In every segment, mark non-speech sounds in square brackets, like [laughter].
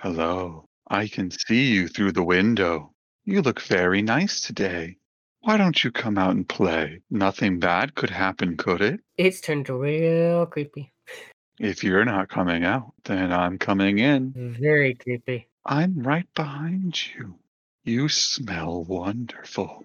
Hello. I can see you through the window. You look very nice today. Why don't you come out and play? Nothing bad could happen, could it? It's turned real creepy. If you're not coming out, then I'm coming in. Very creepy. I'm right behind you. You smell wonderful.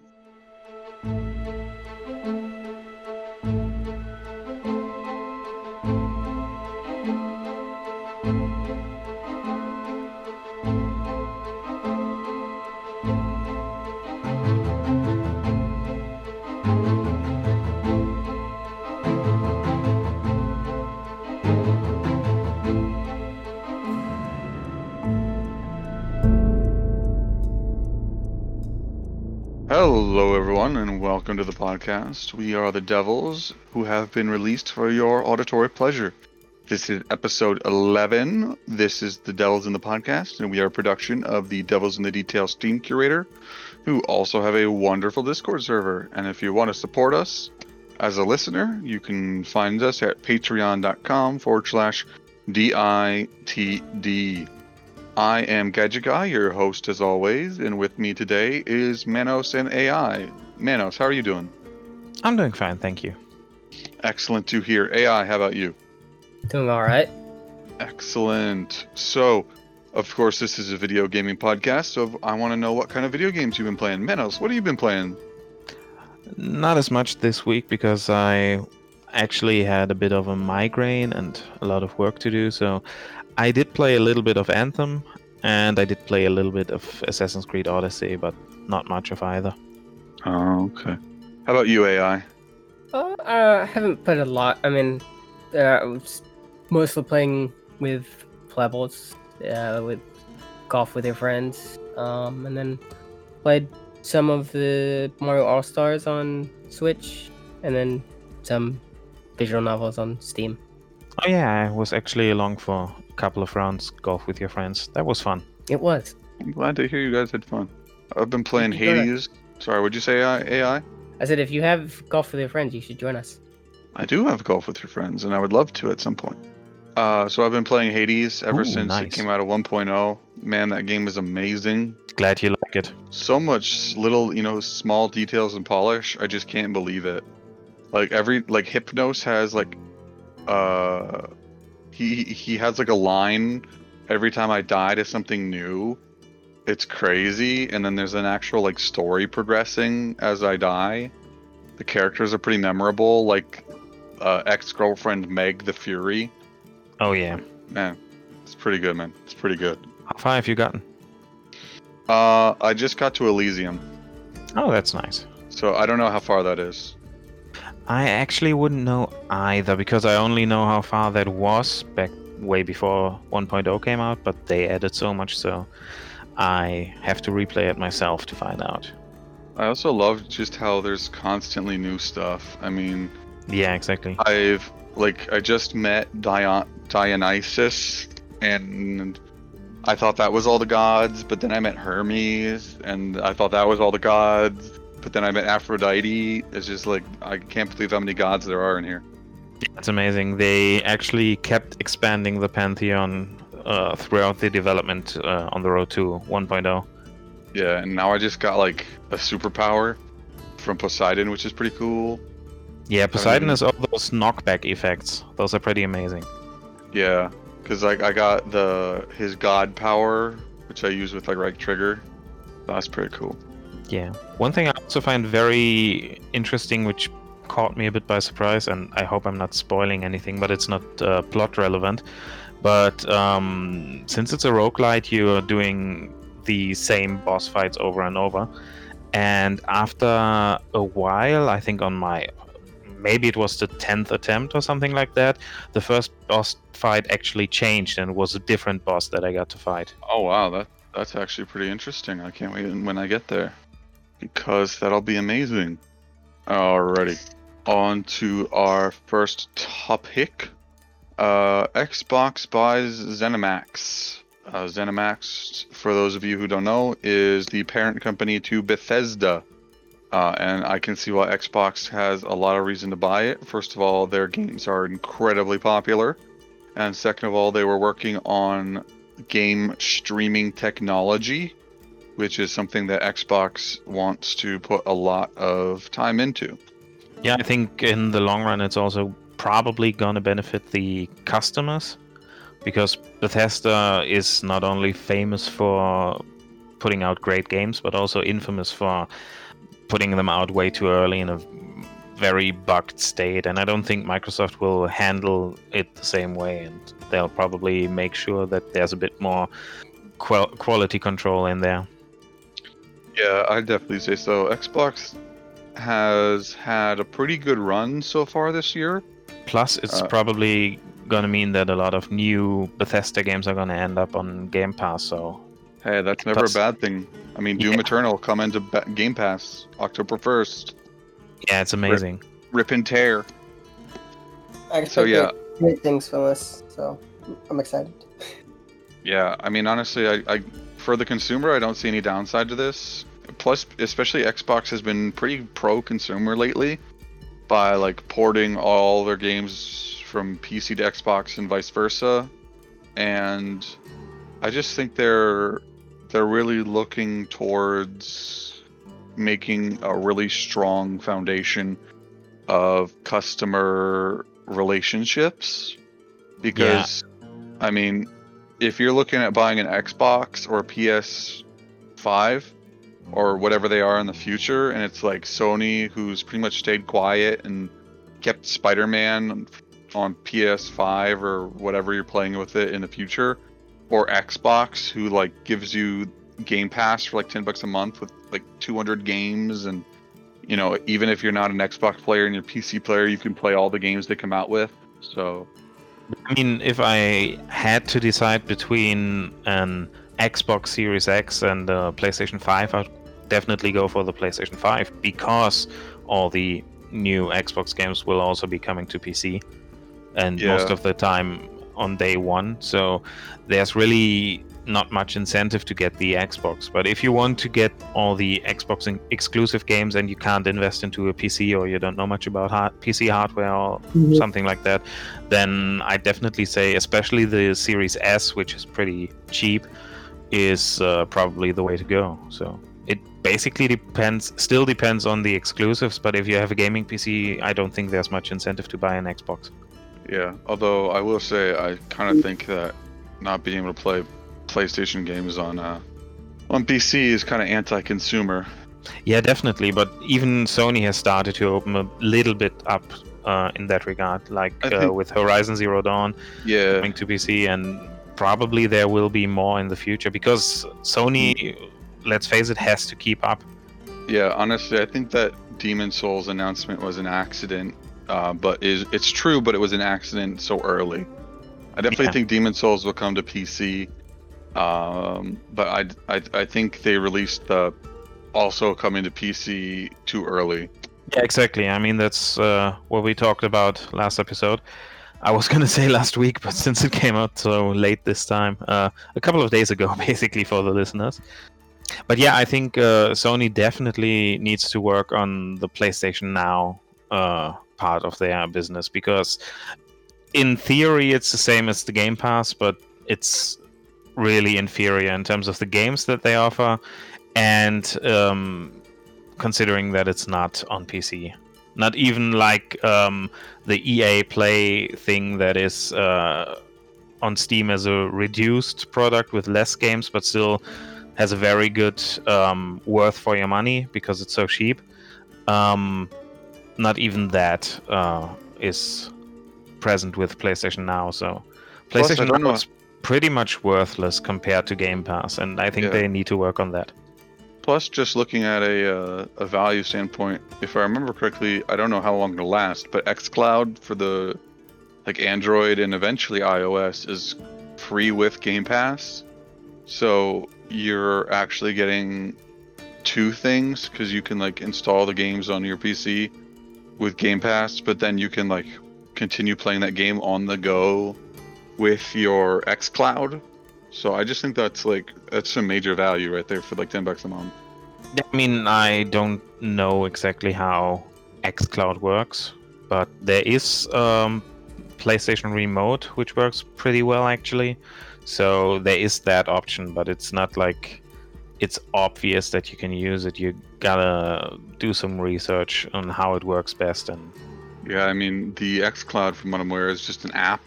Hello, everyone, and welcome to the podcast. We are the Devils who have been released for your auditory pleasure. This is episode 11. This is the Devils in the podcast, and we are a production of the Devils in the Detail Steam Curator, who also have a wonderful Discord server. And if you want to support us as a listener, you can find us at patreon.com forward slash DITD. I am Gadget Guy, your host as always, and with me today is Manos and AI. Manos, how are you doing? I'm doing fine, thank you. Excellent to hear. AI, how about you? Doing all right. Excellent. So, of course, this is a video gaming podcast, so I want to know what kind of video games you've been playing. Manos, what have you been playing? Not as much this week because I actually had a bit of a migraine and a lot of work to do, so I did play a little bit of Anthem and I did play a little bit of Assassin's Creed Odyssey, but not much of either. Oh, okay. How about you, AI? Uh, I haven't played a lot. I mean, uh, I was mostly playing with Plebbles, uh, with golf with your friends, um, and then played some of the Mario All Stars on Switch, and then some visual novels on Steam. Oh yeah, I was actually along for a couple of rounds golf with your friends. That was fun. It was. I'm glad to hear you guys had fun. I've been playing. Hades. Sorry, what'd you say, AI? AI? I said if you have golf with your friends, you should join us. I do have golf with your friends, and I would love to at some point. Uh, so I've been playing Hades ever Ooh, since it came out of 1.0. Man, that game is amazing. Glad you like it. So much little, you know, small details and polish. I just can't believe it. Like every, like Hypnos has like, uh, he he has like a line every time I die to something new. It's crazy, and then there's an actual like story progressing as I die. The characters are pretty memorable, like uh, ex-girlfriend Meg the Fury. Oh yeah. Man, it's pretty good, man. It's pretty good. How far have you gotten? Uh, I just got to Elysium, Oh, that's nice. so I don't know how far that is. I actually wouldn't know either because I only know how far that was back way before 1.0 came out, but they added so much, so I have to replay it myself to find out. I also love just how there's constantly new stuff. I mean, Yeah, exactly. I've like I just met Dion- Dionysus, and I thought that was all the gods, but then I met Hermes, and I thought that was all the gods, but then I met Aphrodite. It's just like I can't believe how many gods there are in here. It's amazing. They actually kept expanding the pantheon uh, throughout the development uh, on the road to 1.0. Yeah, and now I just got like a superpower from Poseidon, which is pretty cool. Yeah, Poseidon Um, has all those knockback effects. Those are pretty amazing. Yeah, because like I got the his god power, which I use with like right trigger. That's pretty cool. Yeah. One thing I also find very interesting, which caught me a bit by surprise, and I hope I'm not spoiling anything, but it's not uh, plot relevant. But um, since it's a roguelite, you are doing the same boss fights over and over. And after a while, I think on my maybe it was the 10th attempt or something like that, the first boss fight actually changed and was a different boss that I got to fight. Oh wow, that that's actually pretty interesting. I can't wait when I get there, because that'll be amazing. Alrighty, on to our first topic. Uh, Xbox buys ZeniMax. Uh, ZeniMax, for those of you who don't know, is the parent company to Bethesda. Uh, and I can see why Xbox has a lot of reason to buy it. First of all, their games are incredibly popular. And second of all, they were working on game streaming technology, which is something that Xbox wants to put a lot of time into. Yeah, I think in the long run, it's also probably going to benefit the customers because Bethesda is not only famous for putting out great games, but also infamous for putting them out way too early in a very bugged state. And I don't think Microsoft will handle it the same way, and they'll probably make sure that there's a bit more qual- quality control in there. Yeah, I'd definitely say so. Xbox has had a pretty good run so far this year. Plus, it's Uh, probably going to mean that a lot of new Bethesda games are going to end up on Game Pass. So, Hey, that's never Plus- a bad thing. I mean, Doom Yeah. Eternal come into ba- Game Pass October 1st. yeah, it's amazing. Rip and tear. I So, yeah. great, great things from us. so I'm excited. Yeah, I mean, honestly, I, I for the consumer, I don't see any downside to this. Plus, especially Xbox has been pretty pro-consumer lately by like porting all their games from PC to Xbox and vice versa. And I just think they're they're really looking towards making a really strong foundation of customer relationships because I mean if you're looking at buying an Xbox or a PS5 or whatever they are in the future, and it's like Sony who's pretty much stayed quiet and kept Spider Man on PS5 or whatever you're playing with it in the future, or Xbox who like gives you Game Pass for like 10 bucks a month with like 200 games and you know even if you're not an Xbox player and you're a PC player you can play all the games they come out with. So I mean, if I had to decide between an Xbox Series X and a PlayStation 5, I'd definitely go for the PlayStation 5 because all the new Xbox games will also be coming to PC and most of the time on day one. So there's really not much incentive to get the Xbox. But if you want to get all the Xbox in- exclusive games and you can't invest into a PC or you don't know much about hard- PC hardware or Mhm. something like that, then I definitely say, especially the Series S, which is pretty cheap, is uh, probably the way to go. So it basically depends, still depends on the exclusives. But if you have a gaming PC, I don't think there's much incentive to buy an Xbox. Yeah, although I will say I kind of think that not being able to play PlayStation games on uh, on PC is kind of anti-consumer. Yeah, definitely. But even Sony has started to open a little bit up uh, in that regard, like uh, think- with Horizon Zero Dawn Yeah, coming to PC, and probably there will be more in the future because Sony, let's face it, has to keep up. yeah. Honestly, I think that Demon's Souls announcement was an accident, uh, but is it's true, but it was an accident so early. I definitely Yeah. think Demon's Souls will come to PC, um, but I, I I think they released the also coming to PC too early. Yeah, exactly. I mean, that's uh, what we talked about last episode. I was [laughs] gonna say last week, but since it came out so late this time, uh, a couple of days ago, [laughs] basically for the listeners. But yeah, I think uh, Sony definitely needs to work on the PlayStation Now uh, part of their business because, in theory, it's the same as the Game Pass, but it's really inferior in terms of the games that they offer and um, considering that it's not on PC. Not even like um, the EA Play thing that is uh, on Steam as a reduced product with less games, but still has a very good um, worth for your money because it's so cheap. Um, not even that uh, is present with PlayStation Now. So PlayStation Now is pretty much worthless compared to Game Pass, and I think Yeah. they need to work on that. Plus, just looking at a uh, a value standpoint, if I remember correctly, I don't know how long it'll last, but XCloud for the like Android and eventually iOS is free with Game Pass. So you're actually getting two things because you can like install the games on your PC with Game Pass, but then you can like continue playing that game on the go with your XCloud. So I just think that's like that's some major value right there for like ten bucks a month. I mean, I don't know exactly how xCloud works, but there is um, PlayStation Remote, which works pretty well actually. So there is that option, but it's not like it's obvious that you can use it. You gotta do some research on how it works best and Yeah, I mean the xCloud, from what I'm aware, is just an app.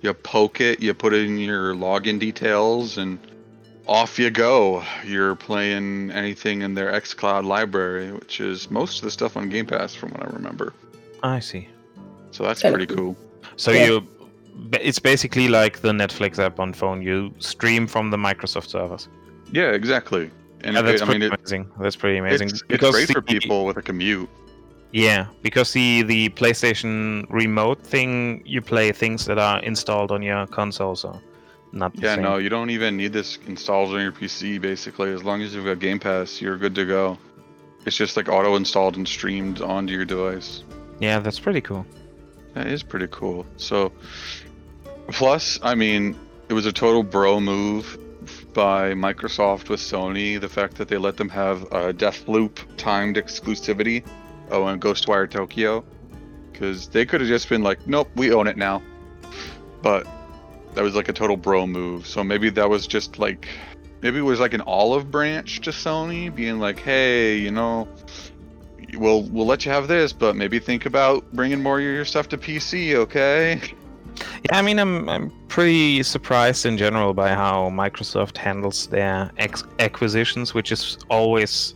You poke it, you put in your login details, and off you go. You're playing anything in their xCloud library, which is most of the stuff on Game Pass, from what I remember. I see. So that's pretty cool. So Yeah. you, it's basically like the Netflix app on phone. You stream from the Microsoft servers. Yeah, exactly. And Yeah, it- that's I pretty mean, it, amazing. That's pretty amazing. it's, it's great for people with a commute. Yeah, because the the PlayStation remote thing, you play things that are installed on your console, so not the Yeah, same. no, you don't even need this installed on your PC. Basically, as long as you've got Game Pass, you're good to go. It's just like auto installed and streamed onto your device. Yeah, that's pretty cool. That is pretty cool. So, plus, I mean, it was a total bro move by Microsoft with Sony. The fact that they let them have a Deathloop timed exclusivity. Oh, and Ghostwire Tokyo, because they could have just been like, "Nope, we own it now." But that was like a total bro move. So maybe that was just like, maybe it was like an olive branch to Sony, being like, "Hey, you know." We'll we'll let you have this, but maybe think about bringing more of your stuff to PC, okay? Yeah, I mean, I'm I'm pretty surprised in general by how Microsoft handles their ex- acquisitions, which is always,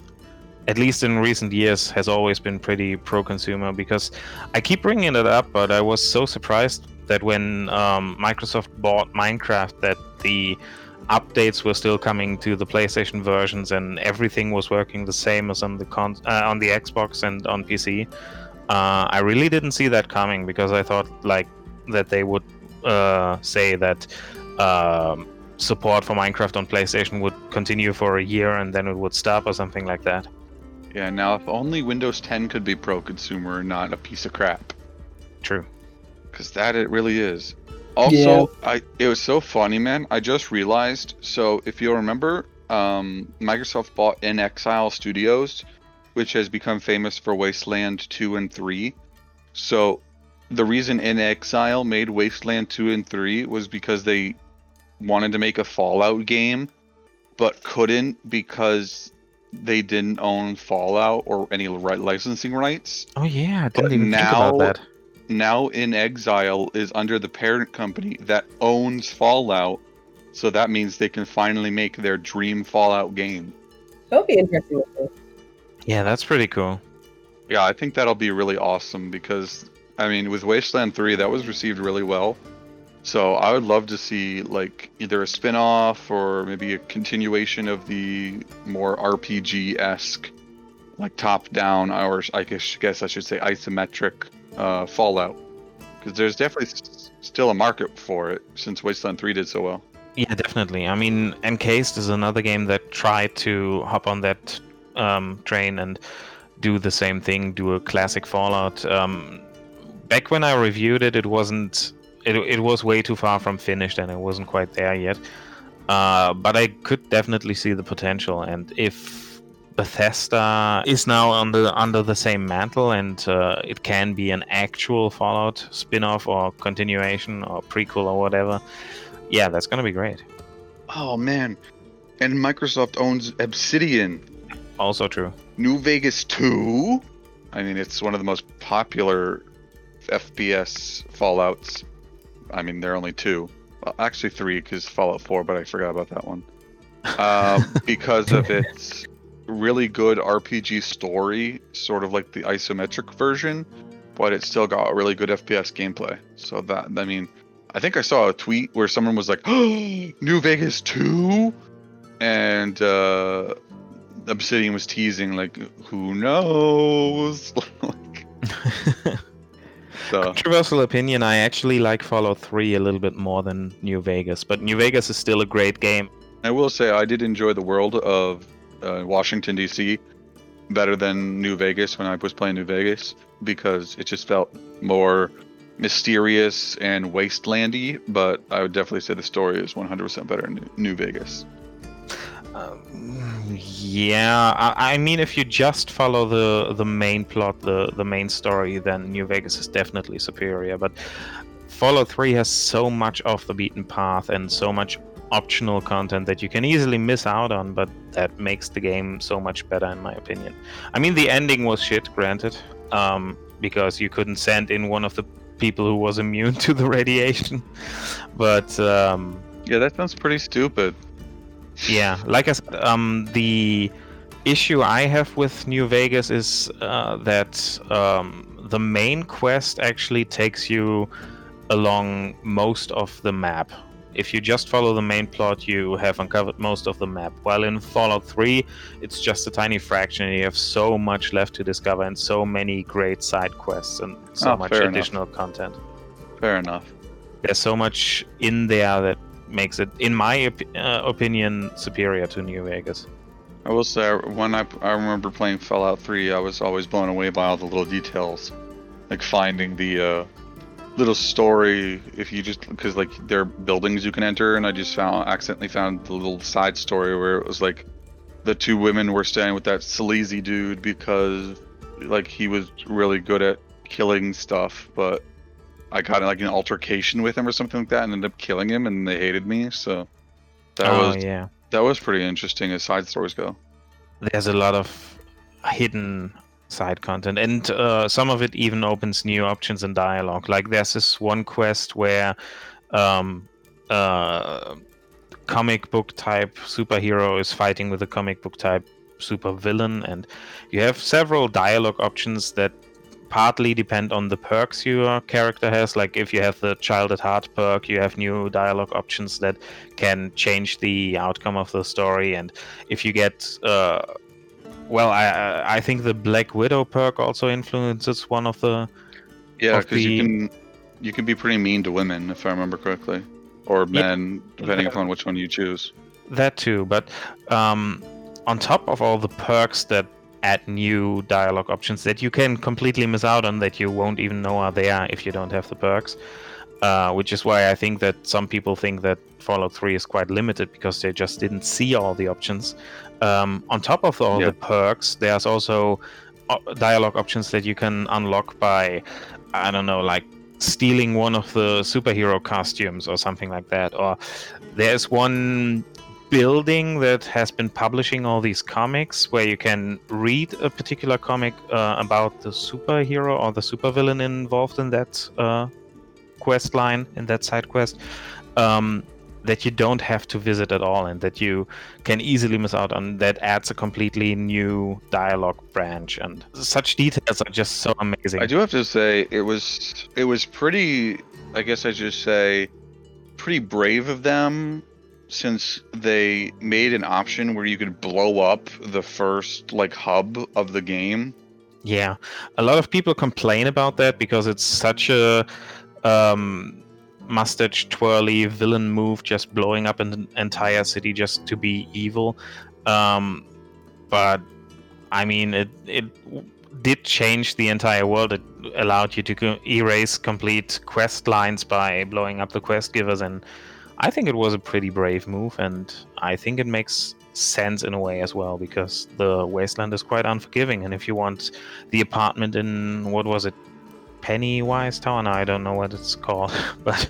at least in recent years, has always been pretty pro-consumer. Because I keep bringing it up, but I was so surprised that when um, Microsoft bought Minecraft, that the updates were still coming to the PlayStation versions, and everything was working the same as on the con- uh, on the Xbox and on PC. Uh, I really didn't see that coming because I thought like that they would uh, say that um, support for Minecraft on PlayStation would continue for a year and then it would stop or something like that. Yeah, now if only Windows 10 could be pro-consumer and not a piece of crap, True. because that it really is. Also, I it was so funny, man. I just realized. So if you'll remember, um, Microsoft bought inXile Studios, which has become famous for Wasteland 2 and 3. So the reason inXile made Wasteland 2 and 3 was because they wanted to make a Fallout game, but couldn't because they didn't own Fallout or any right licensing rights. Oh yeah, I didn't even think now- about that. Now inXile is under the parent company that owns Fallout, so that means they can finally make their dream Fallout game. That'll be interesting. Yeah, that's pretty cool. Yeah, I think that'll be really awesome because I mean, with Wasteland 3, that was received really well. So I would love to see like either a spin-off or maybe a continuation of the more RPG-esque, like top-down, or I guess, guess I should say isometric uh, Fallout. Because there's definitely s- still a market for it since Wasteland 3 did so well. Yeah, definitely. I mean, Encased is another game that tried to hop on that um, train and do the same thing, do a classic Fallout. Um, back when I reviewed it, it wasn't. It, it was way too far from finished, and it wasn't quite there yet. Uh, but I could definitely see the potential, and if Bethesda is now under under the same mantle, and uh, it can be an actual Fallout spin-off or continuation or prequel or whatever, yeah, that's gonna be great. Oh man, and Microsoft owns Obsidian. Also true. New Vegas 2. I mean, it's one of the most popular FPS Fallouts. I mean, there are only two. Well, actually, three because Fallout 4, but I forgot about that one. Um, [laughs] because of its really good RPG story, sort of like the isometric version, but it still got really good FPS gameplay. So that, I mean, I think I saw a tweet where someone was like, "Oh, [gasps] New Vegas 2?" And uh, Obsidian was teasing, like, who knows? [laughs] like, [laughs] so, Controversial opinion. I actually like Fallout 3 a little bit more than New Vegas, but New Vegas is still a great game. I will say I did enjoy the world of uh, Washington D.C. better than New Vegas when I was playing New Vegas because it just felt more mysterious and wastelandy. But I would definitely say the story is 100% better in New Vegas. Um, yeah, I, I mean, if you just follow the the main plot, the the main story, then New Vegas is definitely superior. But Fallout 3 has so much off the beaten path and so much optional content that you can easily miss out on, but that makes the game so much better, in my opinion. I mean, the ending was shit, granted, um, because you couldn't send in one of the people who was immune [laughs] to the radiation, but um, Yeah, that sounds pretty stupid. Yeah, like I said, um, the issue I have with New Vegas is uh, that um, the main quest actually takes you along most of the map. If you just follow the main plot, you have uncovered most of the map. While in Fallout 3, it's just a tiny fraction, and you have so much left to discover and so many great side quests and so Oh, much fair enough. additional content Fair enough. there's so much in there that makes it, in my op- uh, opinion, superior to New Vegas. I will say, when I, I remember playing Fallout 3, I was always blown away by all the little details. Like finding the uh, little story, if you just, because like there are buildings you can enter, and I just found, accidentally found the little side story where it was like the two women were staying with that sleazy dude because like he was really good at killing stuff, but I got in like an altercation with him or something like that and ended up killing him and they hated me, so that oh was yeah, that was pretty interesting as side stories go. there's a lot of hidden side content, and uh, some of it even opens new options in dialogue. Like there's this one quest where um, uh, comic book type superhero is fighting with a comic book type super villain, and you have several dialogue options that partly depend on the perks your character has. Like if you have the child at heart perk, you have new dialogue options that can change the outcome of the story. And if you get, uh, well, I I- think the Black Widow perk also influences one of the. Yeah, because you can you can be pretty mean to women if I remember correctly, or Yeah. men, depending upon which one you choose. That too, but um, on top of all the perks that add new dialogue options that you can completely miss out on, that you won't even know are there if you don't have the perks. Uh, which is why I think that some people think that Fallout 3 is quite limited because they just didn't see all the options. Um, on top of all Yeah. the perks, there's also dialogue options that you can unlock by, I don't know, like stealing one of the superhero costumes or something like that. Or there's one building that has been publishing all these comics where you can read a particular comic uh, about the superhero or the supervillain involved in that uh, quest line in that side quest um, that you don't have to visit at all and that you can easily miss out on that adds a completely new dialogue branch and such details are just so amazing I do have to say it was it was pretty. I guess I should say, pretty brave of them, since they made an option where you could blow up the first like hub of the game. Yeah, a lot of people complain about that because it's such a um, mustache twirly villain move, just blowing up an entire city just to be evil. Um, but I mean, it it did change the entire world. It allowed you to erase complete quest lines by blowing up the quest givers, and I think it was a pretty brave move, and I think it makes sense in a way as well because the wasteland is quite unforgiving, and if you want the apartment in what was it, Pennywise Tower? No, I don't know what it's called, [laughs] but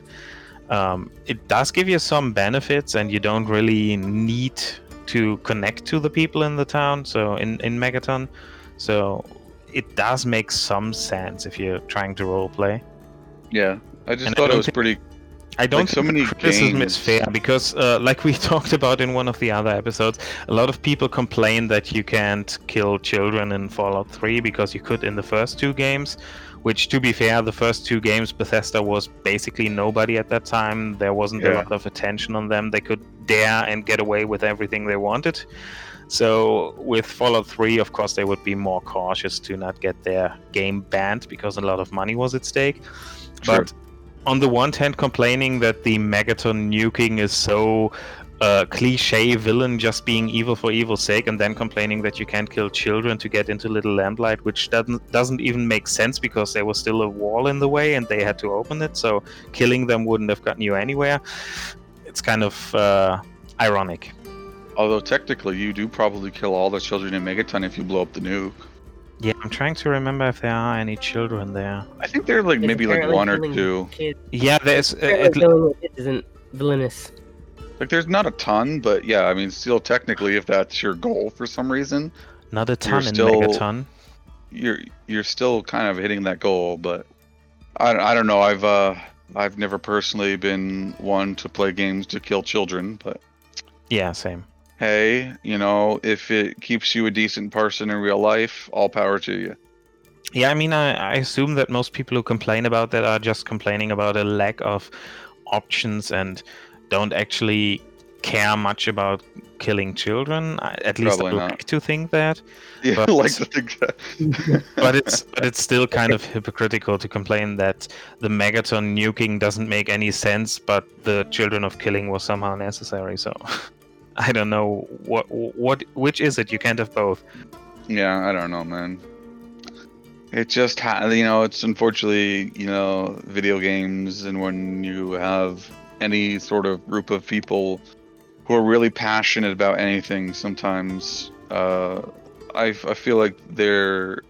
um, it does give you some benefits, and you don't really need to connect to the people in the town. So in in Megaton, so it does make some sense if you're trying to roleplay. Yeah, I just And I thought it was think- pretty. I don't Like, so many criticism games- is fair because, uh, like we [laughs] talked about in one of the other episodes, a lot of people complain that you can't kill children in Fallout 3 because you could in the first two games. Which, to be fair, the first two games Bethesda was basically nobody at that time. There wasn't a lot of attention on them. They could dare and get away with everything they wanted. So with Fallout 3, of course, they would be more cautious to not get their game banned because a lot of money was at stake. Sure. But on the one hand, complaining that the Megaton nuking is so uh, cliche villain just being evil for evil's sake, and then complaining that you can't kill children to get into Little Lamplight, which doesn't doesn't even make sense because there was still a wall in the way and they had to open it, so killing them wouldn't have gotten you anywhere. It's kind of uh, ironic. Although technically, you do probably kill all the children in Megaton if you blow up the nuke. Yeah, I'm trying to remember if there are any children there. I think they're like It's maybe like apparently one or killing two. Kids. Yeah, there's. Uh, Apparently it, killing kids isn't villainous. Like, there's not a ton, but yeah, I mean, still technically, if that's your goal for some reason, Not a ton in still- Megaton. you're you're still kind of hitting that goal. But I, I don't know. I've uh I've never personally been one to play games to kill children, but Yeah, same. Hey, you know, if it keeps you a decent person in real life, all power to you. Yeah, I mean, I, I assume that most people who complain about that are just complaining about a lack of options and don't actually care much about killing children. I- At least I Probably not. like to think that. [laughs] Yeah, But- like to think that. [laughs] but it's but it's still kind of hypocritical to complain that the megaton nuking doesn't make any sense, but the children of killing was somehow necessary. So [laughs] I don't know what what which is it. You can't have both. Yeah, I don't know, man. It just ha- you know, it's unfortunately, you know, video games and when you have any sort of group of people who are really passionate about anything, sometimes uh, I, I feel like their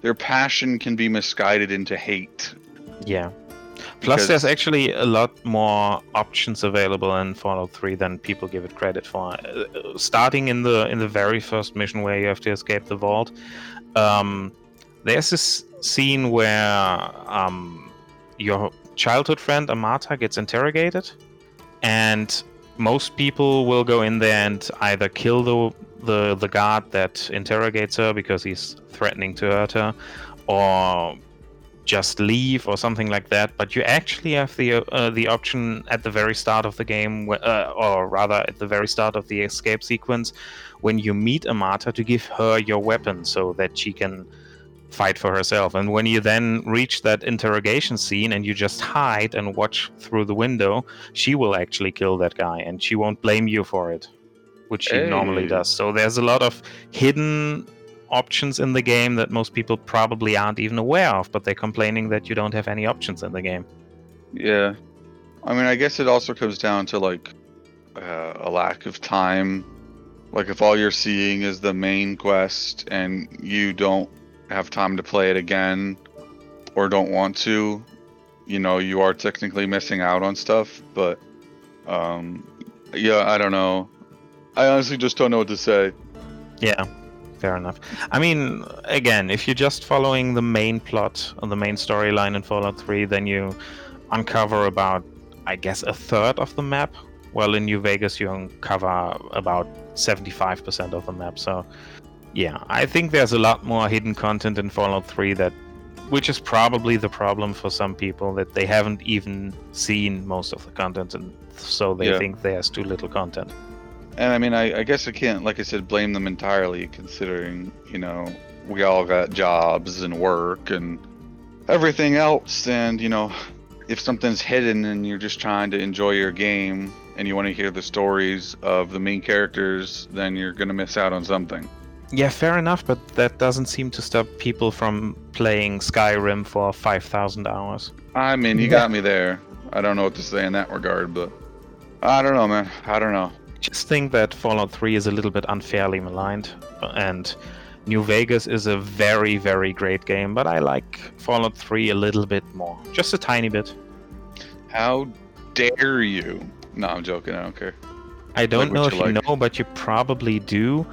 their passion can be misguided into hate. Yeah. Plus, there's actually a lot more options available in Fallout 3 than people give it credit for. Uh, uh, starting in the in the very first mission where you have to escape the vault, um, there's this scene where um, your childhood friend Amata gets interrogated, and most people will go in there and either kill the the, the guard that interrogates her because he's threatening to hurt her, or just leave or something like that. But you actually have the uh, the option at the very start of the game, uh, or rather at the very start of the escape sequence, when you meet Amata to give her your weapon so that she can fight for herself. And when you then reach that interrogation scene and you just hide and watch through the window, she will actually kill that guy and she won't blame you for it, which she normally does. So there's a lot of hidden options in the game that most people probably aren't even aware of, but they're complaining that you don't have any options in the game. Yeah. I mean, I guess it also comes down to like uh, a lack of time. Like if all you're seeing is the main quest and you don't have time to play it again or don't want to, you know, you are technically missing out on stuff, but um yeah, I don't know. I honestly just don't know what to say. Yeah, fair enough. I mean, again, if you're just following the main plot or the main storyline in Fallout 3, then you uncover about, I guess, a third of the map. Well, in New Vegas, you uncover about 75% of the map. So, yeah, I think there's a lot more hidden content in Fallout 3 that. Which is probably the problem for some people that they haven't even seen most of the content, and so they Yeah. think there's too little content. And I mean, I, I guess I can't, like I said, blame them entirely, considering, you know, we all got jobs and work and everything else. And, you know, if something's hidden and you're just trying to enjoy your game and you want to hear the stories of the main characters, then you're going to miss out on something. Yeah, fair enough, but that doesn't seem to stop people from playing Skyrim for 5,000 hours. I mean, you Yeah. got me there. I don't know what to say in that regard, but I don't know, man. I don't know. Just think that Fallout 3 is a little bit unfairly maligned, and New Vegas is a very, very great game, but I like Fallout 3 a little bit more. Just a tiny bit. How dare you? No, I'm joking. I don't care. I don't what know if you you know, but you probably do.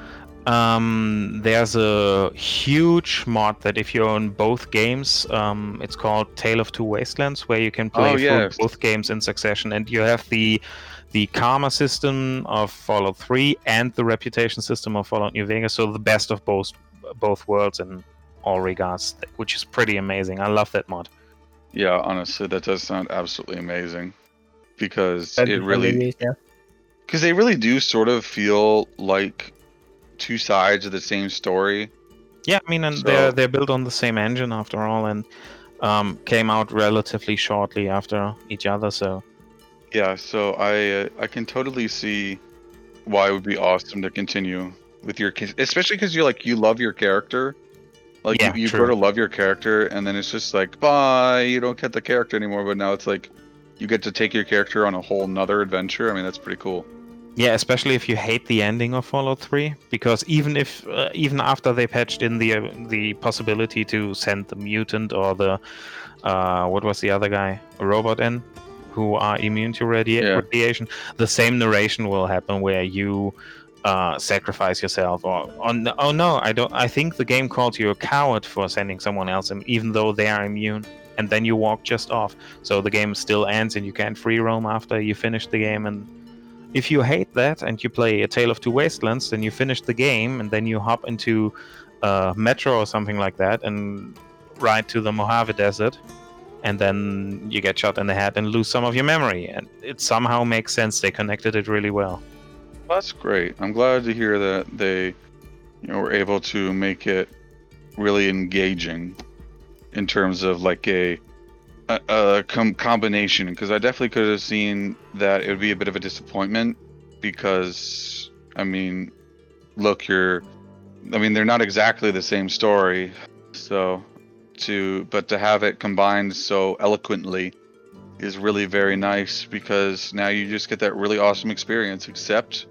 Um, there's a huge mod that if you own both games, um, it's called Tale of Two Wastelands, where you can play Oh, yes. both games in succession, and you have the the karma system of Fallout 3 and the reputation system of Fallout New Vegas, so the best of both both worlds in all regards, which is pretty amazing. I love that mod. Yeah, honestly, that does sound absolutely amazing because That'd it be really hilarious, yeah. because they really do sort of feel like two sides of the same story. Yeah, I mean, and So- they're they're built on the same engine after all, and um, came out relatively shortly after each other. So Yeah, so I uh, I can totally see why it would be awesome to continue with your ki- especially because you like you love your character. Like Yeah, you, you grow to love your character, and then it's just like bye, you don't get the character anymore. But now it's like you get to take your character on a whole nother adventure. I mean, that's pretty cool. yeah, especially if you hate the ending of Fallout 3, because even if uh, even after they patched in the uh, the possibility to send the mutant or the uh, what was the other guy, a robot in, who are immune to radi- Yeah. radiation, the same narration will happen where you uh, sacrifice yourself or on oh no I don't I think the game called you a coward for sending someone else in, even though they are immune and then you walk just off. So the game still ends and you can't free roam after you finish the game and if you hate that and you play a Tale of Two Wastelands then you finish the game and then you hop into uh, Metro or something like that and ride to the Mojave Desert and then you get shot in the head and lose some of your memory and it somehow makes sense they connected it really well That's great. I'm glad to hear that they, you know, were able to make it really engaging in terms of like a a, a com- combination. Because I definitely could have seen that it would be a bit of a disappointment. Because I mean, look, you're, I mean, they're not exactly the same story. So, to but to have it combined so eloquently is really very nice because now you just get that really awesome experience except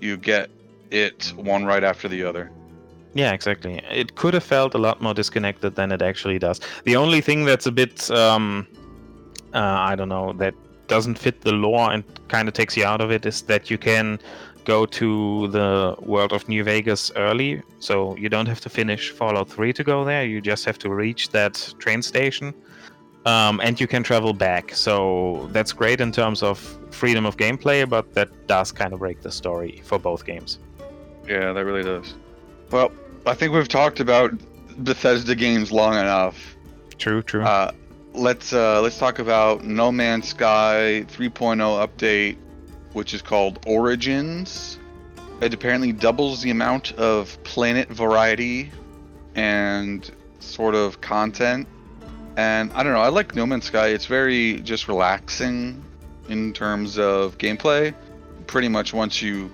you get it one right after the other Yeah, exactly. It could have felt a lot more disconnected than it actually does. The only thing that's a bit, um, uh, I don't know, that doesn't fit the lore and kind of takes you out of it is that you can go to the world of New Vegas early. So you don't have to finish Fallout 3 to go there. You just have to reach that train station. Um, and you can travel back. So that's great in terms of freedom of gameplay, but that does kind of break the story for both games. yeah that really does well i think we've talked about bethesda games long enough True, true. uh, let's uh, let's talk about no man's sky 3.0 update which is called origins. It apparently doubles the amount of planet variety and sort of content. And i don't know i like no man's sky. It's very just relaxing in terms of gameplay. Pretty much once you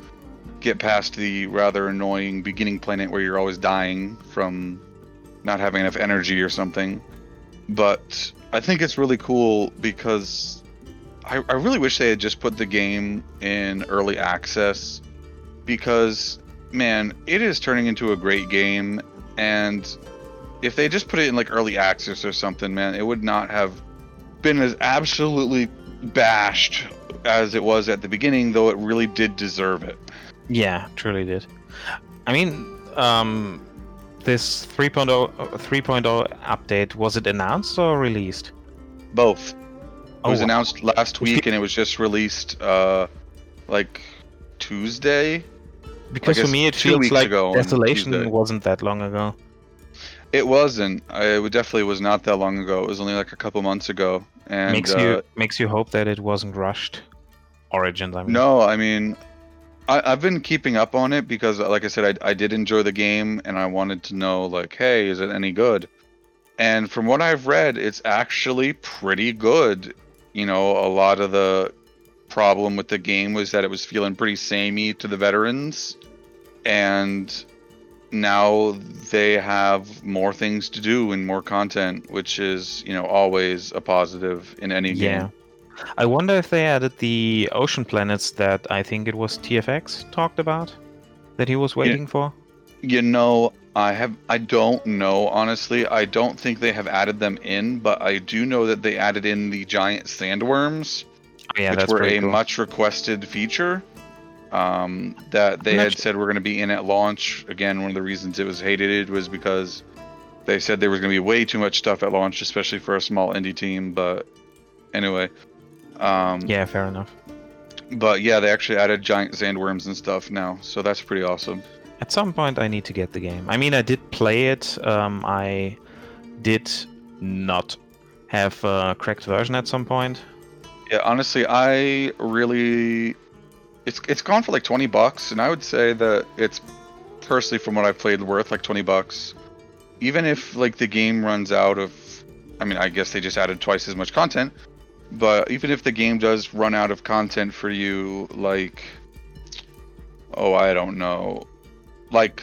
get past the rather annoying beginning planet where you're always dying from not having enough energy or something. But I think it's really cool because I, I really wish they had just put the game in early access because man, it is turning into a great game and if they just put it in like early access or something, man, it would not have been as absolutely bashed as it was at the beginning, though it really did deserve it. Yeah, truly did. I mean, um, this 3.0 uh, 3.0 update was it announced or released? Both. It Oh, was wow. announced last week and it was just released uh like Tuesday. Because for me, it feels weeks like Desolation wasn't that long ago. It wasn't. I, it definitely was not that long ago. It was only like a couple months ago. And makes uh, you makes you hope that it wasn't rushed. Origins, I mean. No, I mean, I, I've been keeping up on it because, like I said, I, I did enjoy the game and I wanted to know, like, hey, is it any good? And from what I've read, it's actually pretty good. You know, a lot of the problem with the game was that it was feeling pretty samey to the veterans. And now they have more things to do and more content, which is, you know, always a positive in any Yeah. game. I wonder if they added the ocean planets that I think it was TFX talked about that he was waiting for. You know, I have I don't know honestly. I don't think they have added them in, but I do know that they added in the giant sandworms, Oh, yeah, which were a cool. much requested feature. Um, that they I'm had su- said were going to be in at launch. Again, one of the reasons it was hated was because they said there was going to be way too much stuff at launch, especially for a small indie team. But anyway, um, Yeah, fair enough. But yeah, they actually added giant sandworms and stuff now, so that's pretty awesome. At some point, I need to get the game. I mean, I did play it. Um, I did not have a cracked version at some point. Yeah, honestly, I really it's it's gone for like 20 bucks and I would say that it's personally from what I've played worth like 20 bucks. Even if like the game runs out of I mean, I guess they just added twice as much content, but even if the game does run out of content for you like oh, I don't know, like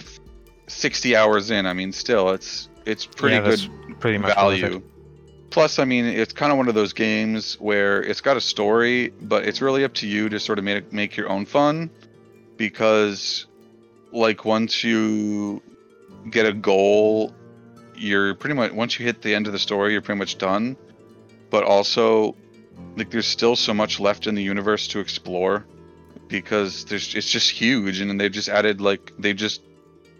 60 hours in, I mean, still it's it's pretty Yeah, good pretty much value. Plus, I mean, it's kind of one of those games where it's got a story, but it's really up to you to sort of make make your own fun, because, like, once you get a goal, you're pretty much once you hit the end of the story, you're pretty much done. But also, like there's still so much left in the universe to explore because there's it's just huge and they just added like they just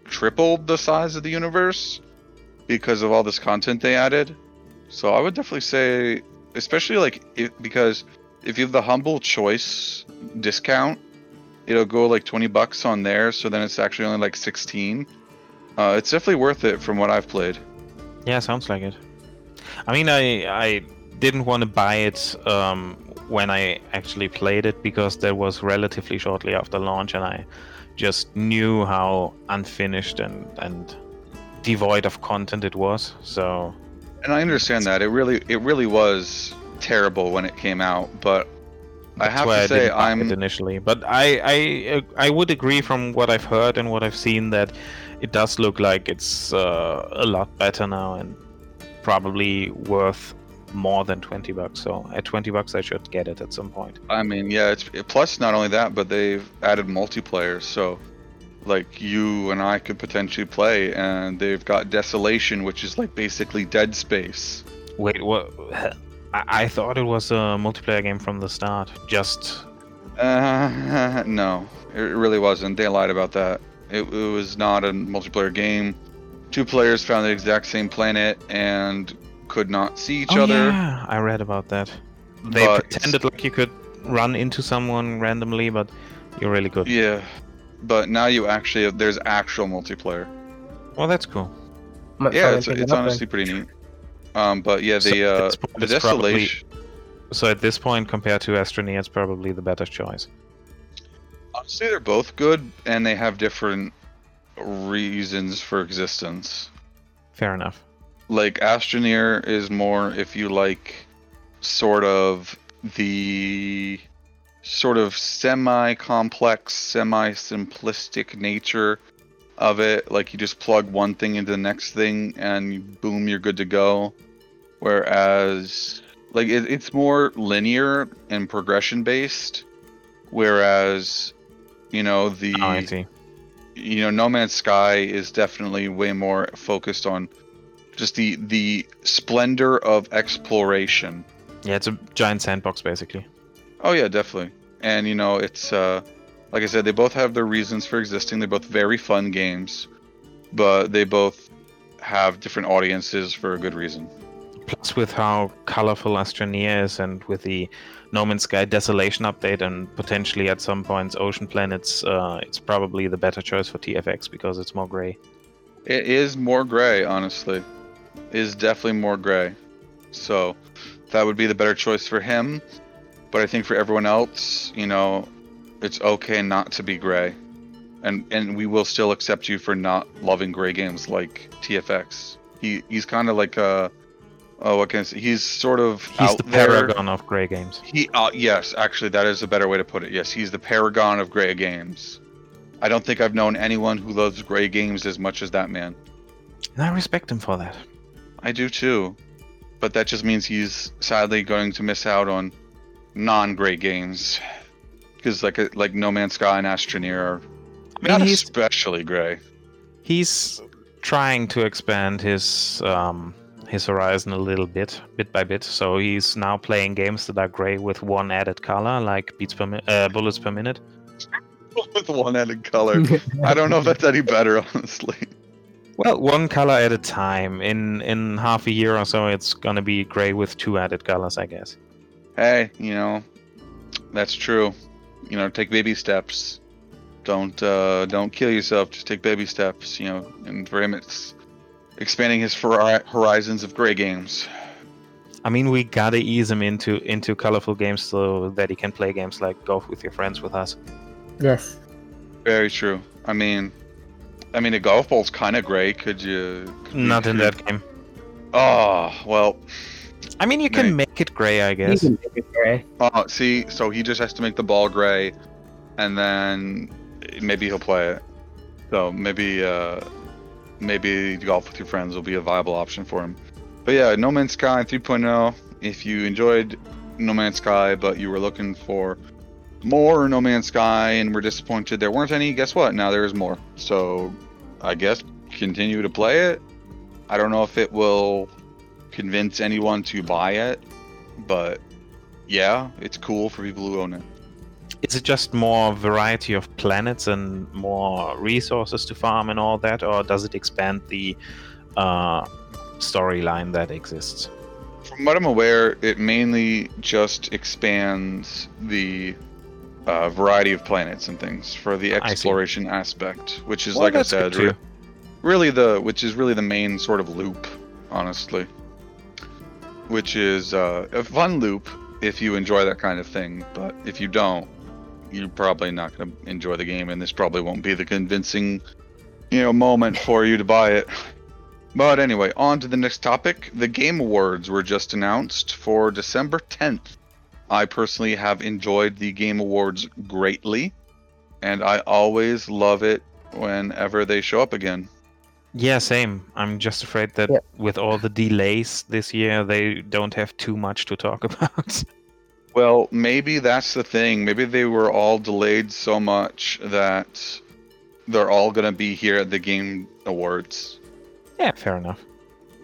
tripled the size of the universe because of all this content they added. So I would definitely say especially like if, because if you have the humble choice discount, it'll go like 20 bucks on there so then it's actually only like 16. Uh, it's definitely worth it from what I've played. Yeah, sounds like it. I mean, I I didn't want to buy it um, when I actually played it because that was relatively shortly after launch, and I just knew how unfinished and and devoid of content it was. So, And I understand that it really it really was terrible when it came out, but I have to I say I'm it initially. But I I I would agree from what I've heard and what I've seen that it does look like it's uh, a lot better now and probably worth more than 20 bucks. So at 20 bucks, I should get it at some point. I mean, yeah, it's plus not only that, but they've added multiplayer, so like you and I could potentially play, and they've got Desolation, which is like basically Dead Space. Wait, what? [laughs] I, I thought it was a multiplayer game from the start. Just Uh, [laughs] no, it really wasn't. They lied about that. It, it was not a multiplayer game. Two players found the exact same planet and could not see each oh, other. Yeah, I read about that. They but- pretended like you could run into someone randomly, but you're really good. Yeah, but now you actually there's actual multiplayer. Well, that's cool. Might Yeah, it's, it's honestly pretty neat. Um, but yeah, the at uh, point, the it's probably- desolation. So at this point, compared to Astroneer, it's probably the better choice. Honestly, they're both good, and they have different reasons for existence. Fair enough. Like Astroneer is more if you like sort of the sort of semi-complex, semi-simplistic nature of it. Like you just plug one thing into the next thing, and boom, you're good to go. Whereas, like it, it's more linear and progression based. Whereas, you know the Oh, I see. you know no man's sky is definitely way more focused on just the the splendor of exploration. Yeah, it's a giant sandbox basically. oh yeah definitely. And you know it's uh like i said they both have their reasons for existing. They're both very fun games but they both have different audiences for a good reason. Plus, with how colorful Astroneer is, and with the No Man's Sky Desolation update, and potentially at some points Ocean Planets, uh, it's probably the better choice for TFX because it's more gray. it is more gray honestly is definitely more gray. So that would be the better choice for him. But i think for everyone else you know it's okay not to be gray. And and we will still accept you for not loving gray games like tfx he he's kind of like a oh what can I say? he's sort of He's out the there. paragon of gray games. he uh, yes actually that is a better way to put it. Yes he's the paragon of gray games. I don't think i've known anyone who loves gray games as much as that man. And I respect him for that. I do too, but that just means he's sadly going to miss out on non-great games because like a, like No Man's Sky and Astroneer are I mean, not he's especially gray. he's trying to expand his um, his horizon a little bit, bit by bit. So he's now playing games that are gray with one added color, like beats per mi- uh, bullets per minute. [laughs] With one added color. I don't know if that's any better, [laughs] honestly. Well, one color at a time. In in half a year or so, it's gonna be gray with two added colors, I guess. Hey, you know, that's true. You know, take baby steps. Don't uh, don't kill yourself. Just take baby steps. You know, and for him, it's expanding his hori- horizons of gray games. I mean, we gotta ease him into into colorful games so that he can play games like golf with your friends with us. Yes. Very true. I mean, I mean, a golf ball's kind of gray. Could you? could we- Not in could- that game. Oh well. I mean, you can Right. make it gray, I You guess. can make it gray. Uh, see, so he just has to make the ball gray, and then maybe he'll play it. So maybe, uh, maybe golf with your friends will be a viable option for him. But yeah, No Man's Sky 3.0. If you enjoyed No Man's Sky, but you were looking for more No Man's Sky and were disappointed there weren't any, guess what? Now there is more. So I guess continue to play it. I don't know if it will convince anyone to buy it, but yeah, it's cool for people who own it. Is it just more variety of planets and more resources to farm and all that, or does it expand the uh, storyline that exists? From what I'm aware, it mainly just expands the uh, variety of planets and things for the exploration aspect, which is Well, like I said, re- really the which is really the main sort of loop, honestly. Which is uh, a fun loop if you enjoy that kind of thing, but if you don't, you're probably not going to enjoy the game, and this probably won't be the convincing, you know, moment for you to buy it. But anyway, on to the next topic. The Game Awards were just announced for December 10th. I personally have enjoyed the Game Awards greatly, and I always love it whenever they show up again. Yeah, same. I'm just afraid that Yeah. with all the delays this year, they don't have too much to talk [laughs] about. Well, maybe that's the thing. Maybe they were all delayed so much that they're all going to be here at the Game Awards. yeah, fair enough.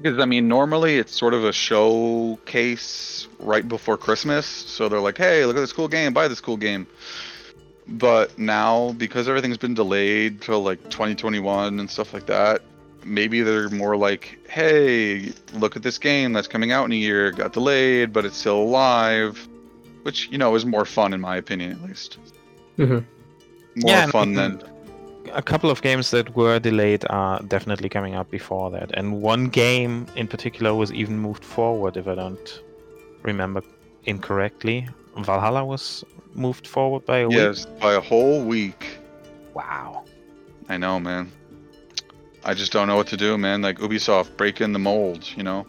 Because, I mean, normally it's sort of a showcase right before Christmas. So they're like, hey, look at this cool game, buy this cool game. But now, because everything's been delayed till like 2021 and stuff like that, maybe they're more like, hey, look at this game that's coming out in a year, got delayed, but it's still alive. Which, you know, is more fun in my opinion, at least. Mhm. More Yeah, and- fun than. A couple of games that were delayed are definitely coming out before that, and one game in particular was even moved forward, if I don't remember incorrectly. Valhalla was moved forward by a week. Yes, by a whole week. Wow. I know, man. I just don't know what to do, man. Like Ubisoft breaking the mold, you know,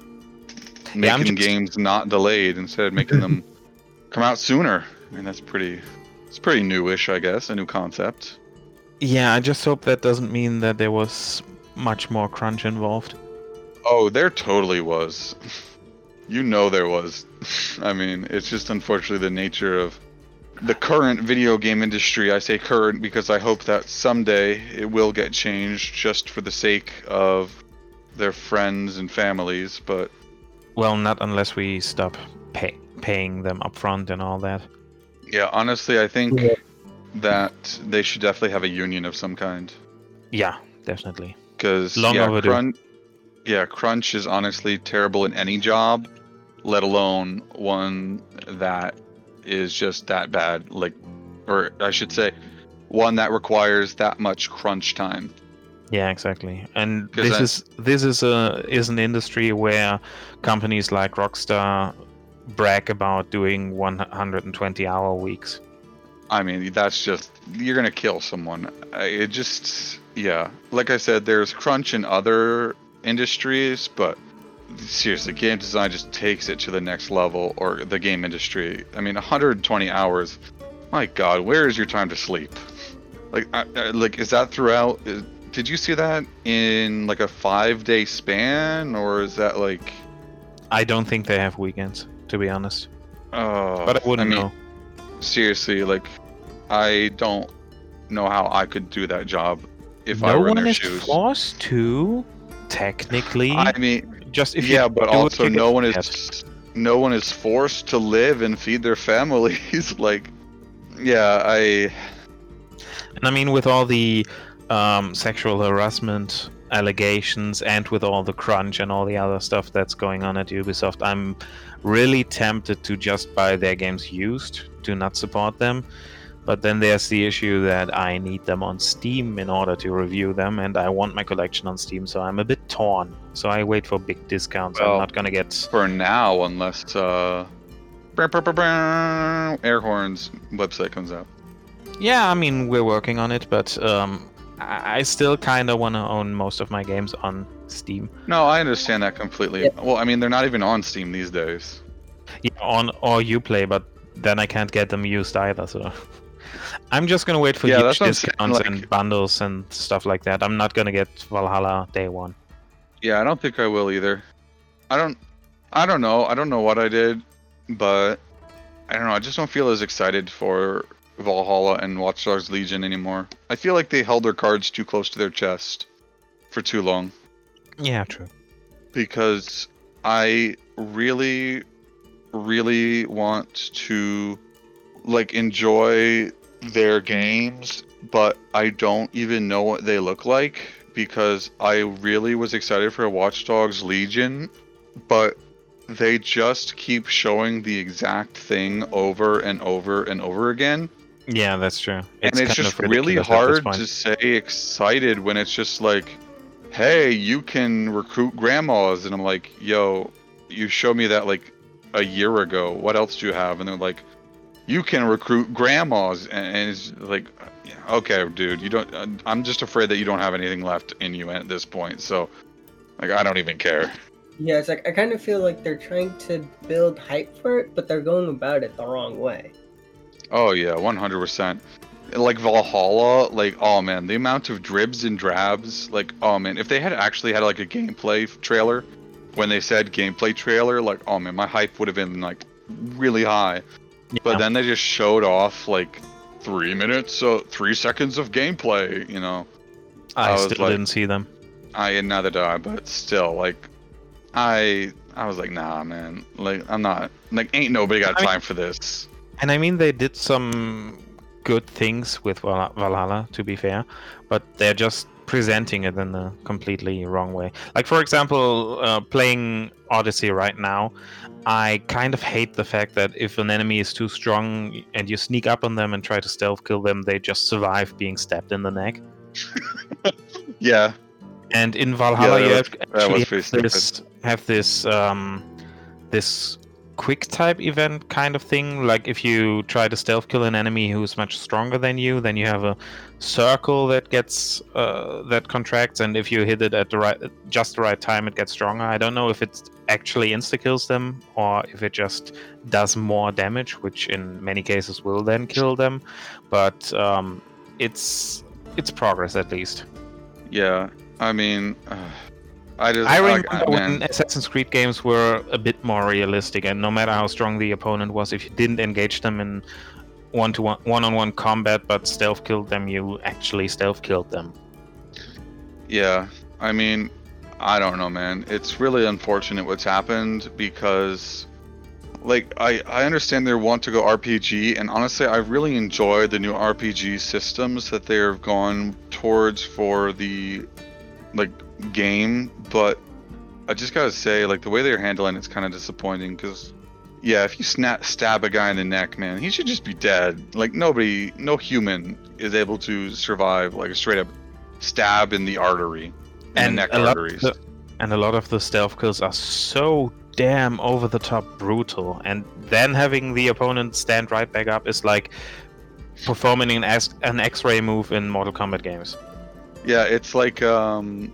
Yeah, making just- games not delayed instead of making them [laughs] come out sooner. I mean, that's pretty. It's pretty newish, I guess, a new concept. Yeah, I just hope that doesn't mean that there was much more crunch involved. Oh, there totally was. You know there was. [laughs] I mean, it's just unfortunately the nature of the current video game industry. I say current because I hope that someday it will get changed just for the sake of their friends and families, but Well, not unless we stop pay- paying them upfront and all that. Yeah, honestly, I think Yeah. That they should definitely have a union of some kind. Yeah, definitely. Because Long yeah, overdue. crunch, yeah, crunch is honestly terrible in any job, let alone one that is just that bad. Like, or I should say, one that requires that much crunch time. Yeah, exactly. And this I- is this is a is an industry where companies like Rockstar brag about doing 120 hour weeks. I mean, that's just you're gonna kill someone. It just, yeah. Like I said, there's crunch in other industries, but seriously, game design just takes it to the next level. Or the game industry. I mean, 120 hours. My God, where is your time to sleep? Like, I, I, like is that throughout? Is, did you see that in like a five day span, or is that like? I don't think they have weekends, to be honest. Oh, But I wouldn't mean, know. seriously, like I don't know how I could do that job if I no were in one their is shoes. forced to. Technically, I mean, just if yeah, but also no one is no one is forced to live and feed their families. [laughs] like, yeah, I And I mean, with all the um, sexual harassment allegations and with all the crunch and all the other stuff that's going on at Ubisoft, I'm really tempted to just buy their games used, to not support them. But then there's the issue that I need them on Steam in order to review them, and I want my collection on Steam, so I'm a bit torn. So I wait for big discounts. I'm not gonna get. for now, unless uh, brr, brr, brr, brr, air horns website comes out. Yeah, I mean, we're working on it, but um, I I still kind of want to own most of my games on Steam. No, I understand that completely. Yeah. Well, I mean, they're not even on Steam these days. Yeah, on or Uplay, but then I can't get them used either. So [laughs] I'm just gonna wait for Yeah, huge that's what I'm saying, discounts like- and bundles and stuff like that. I'm not gonna get Valhalla day one. Yeah, I don't think I will either. I don't I don't know. I don't know what I did, but I don't know. I just don't feel as excited for Valhalla and Watch Dogs Legion anymore. I feel like they held their cards too close to their chest for too long Yeah, true. because I really really want to like enjoy their games, but I don't even know what they look like because I really was excited for Watch Dogs Legion, but they just keep showing the exact thing over and over and over again. Yeah, that's true. and it's just really ridiculous at this hard to say excited when it's just like, hey, you can recruit grandmas. And I'm like, yo, you showed me that like a year ago. What else do you have? And they're like, you can recruit grandmas. And, it's like, okay, dude, you don't, uh, I'm just afraid that you don't have anything left in you at this point. So, like, I don't even care. Yeah, it's like I kind of feel like they're trying to build hype for it, but they're going about it the wrong way. Oh yeah, one hundred percent. Like Valhalla, like oh man, the amount of dribs and drabs, like oh man, if they had actually had like a gameplay trailer, when they said gameplay trailer, like oh man, my hype would have been like really high. But then they just showed off like three minutes, so three seconds of gameplay. You know, I I still like- didn't see them. I neither did I, but still, like, I I was like, nah, man, like I'm not like ain't nobody got I mean- time for this. And I mean, they did some good things with Val- Valhalla, to be fair, but they're just presenting it in a completely wrong way. Like, for example, uh, playing Odyssey right now, I kind of hate the fact that if an enemy is too strong and you sneak up on them and try to stealth kill them, they just survive being stabbed in the neck. [laughs] Yeah, And in Valhalla, that you have, actually have this, have this um, this quick type event kind of thing. Like if you try to stealth kill an enemy who's much stronger than you, then you have a circle that gets uh, that contracts, and if you hit it at the right just the right time, it gets stronger. I don't know if it actually insta kills them or if it just does more damage, which in many cases will then kill them. But um, it's it's progress at least. yeah. I mean, uh, I just I like, remember uh, when man, Assassin's Creed games were a bit more realistic, and no matter how strong the opponent was, if you didn't engage them in one-to-one, one-on-one combat, but stealth killed them, you actually stealth killed them. yeah. I mean, I don't know, man. It's really unfortunate what's happened because, like, I I understand they want to go RPG, and honestly, I really enjoy the new RPG systems that they've gone towards for the like game, but I just gotta say, like, the way they're handling it's kind of disappointing because. Yeah, if you snap, stab a guy in the neck, man, he should just be dead. Like nobody, no human is able to survive like a straight up stab in the artery, the neck arteries. the- and a lot of the stealth kills are so damn over the top brutal, and then having the opponent stand right back up is like performing an, X- an X-ray move in Mortal Kombat games. Yeah, it's like um,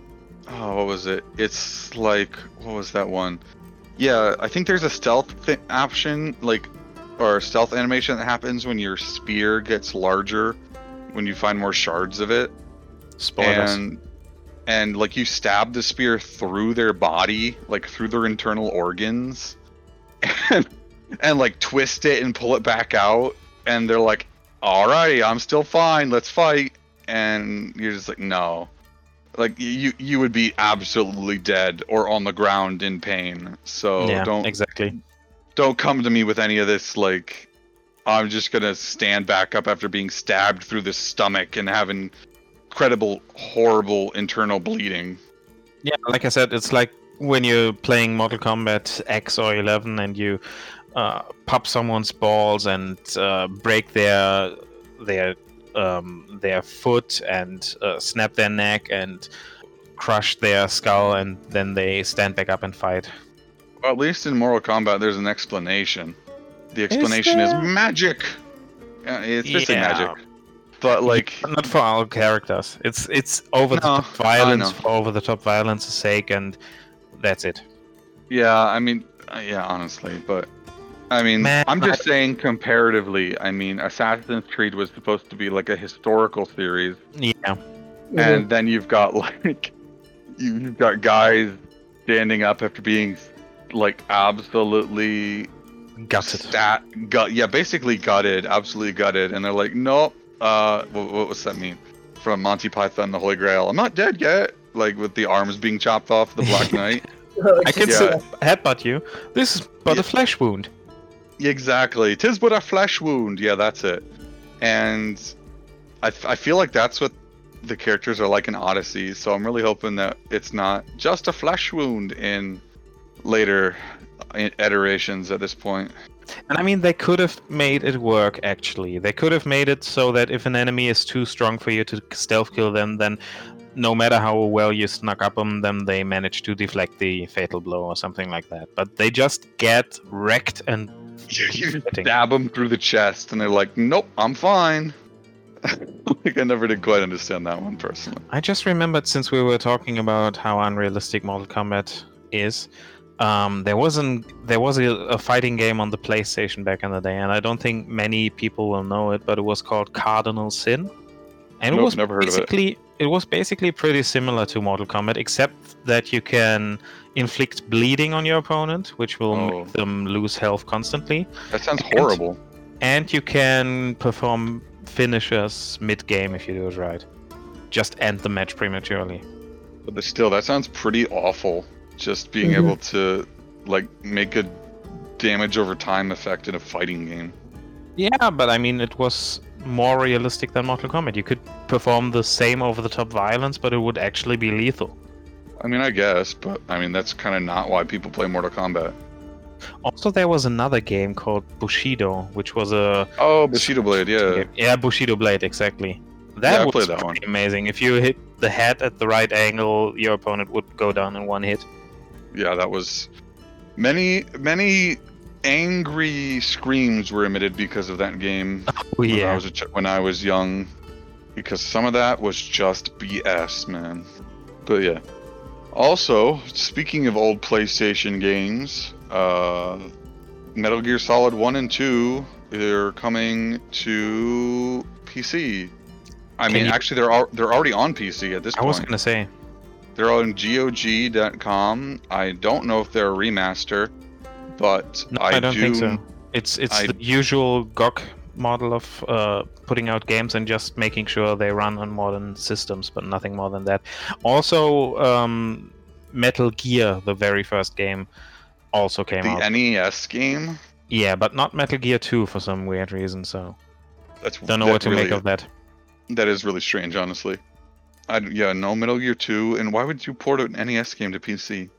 oh, what was it? It's like what was that one? Yeah, I think there's a stealth th- option, like, or stealth animation that happens when your spear gets larger, when you find more shards of it, Spoilers. and and like you stab the spear through their body, like through their internal organs, and and like twist it and pull it back out, and they're like, "Alrighty, I'm still fine. Let's fight." And you're just like, "No." Like you, you would be absolutely dead or on the ground in pain. So yeah, don't exactly. don't come to me with any of this like I'm just gonna stand back up after being stabbed through the stomach and having incredible, horrible internal bleeding. Yeah, like I said, it's like when you're playing Mortal Kombat X or 11 and you uh, pop someone's balls and uh, break their their um, their foot and uh, snap their neck and crush their skull, and then they stand back up and fight. Well, at least in Mortal Kombat, there's an explanation. The explanation is, there? magic. Uh, it's just Yeah. magic. But like, not for our characters. It's it's over the top violence for over the top violence's sake, and that's it. yeah, I mean, uh, yeah, honestly, but I mean, Man, I'm just I- saying comparatively. I mean, Assassin's Creed was supposed to be like a historical series. Yeah, Mm-hmm. and then you've got [laughs] like you- you've got guys standing up after being like absolutely gutted. stat gut yeah basically gutted absolutely gutted and they're like nope uh what, what was that mean from monty python the holy grail i'm not dead yet like with the arms being chopped off the black [laughs] knight I can Yeah. still headbutt you. This is but Yeah. a flesh wound. exactly. Tis but a flesh wound. Yeah, that's it. And I, f- I feel like that's what the characters are like in Odyssey. So I'm really hoping that it's not just a flesh wound in later iterations at this point. And I mean, they could have made it work. Actually, they could have made it so that if an enemy is too strong for you to stealth kill them, then no matter how well you snuck up on them, they manage to deflect the fatal blow or something like that. But they just get wrecked and You [laughs] stab them through the chest, and they're like, "Nope, I'm fine." [laughs] like I never did quite understand that one personally. I just remembered since we were talking about how unrealistic Mortal Kombat is. Um, there was an there was a, a fighting game on the PlayStation back in the day, and I don't think many people will know it, but it was called Cardinal Sin, and it was never heard of it. basically it was basically pretty similar to Mortal Kombat, except that you can inflict bleeding on your opponent, which will Oh. make them lose health constantly, That sounds horrible. and you can perform finishers mid game if you do it right. Just end the match prematurely. But still, that sounds pretty awful. Just being Mhm. able to like make a damage over time effect in a fighting game. Yeah, but I mean, it was more realistic than Mortal Kombat. You could perform the same over the top violence, but it would actually be lethal. I mean, I guess, but I mean that's kind of not why people play Mortal Kombat. Also, there was another game called Bushido, which was a Oh, Bushido Blade, yeah. yeah Bushido Blade exactly. That I was that pretty amazing. If you hit the head at the right angle, your opponent would go down in one hit. Yeah, that was many many angry screams were emitted because of that game [laughs] Oh when I was a ch- when I was young, because some of that was just BS, man. But yeah. Also, speaking of old PlayStation games, uh, Metal Gear Solid One and Two they're coming to PC. I Can mean, you- actually, they're al- they're already on PC at this point. I was gonna say They're on GOG.com. I don't know if they're a remaster, but no, I, I, don't do. think so. It's it's I- the usual GOG model of uh, putting out games and just making sure they run on modern systems, but nothing more than that. Also, um, Metal Gear, the very first game, also came The out. The NES game. yeah, but not Metal Gear 2 for some weird reason. So That's don't know what to really, make of that. That is really strange, honestly. I yeah, no Metal Gear Two, and why would you port an NES game to PC?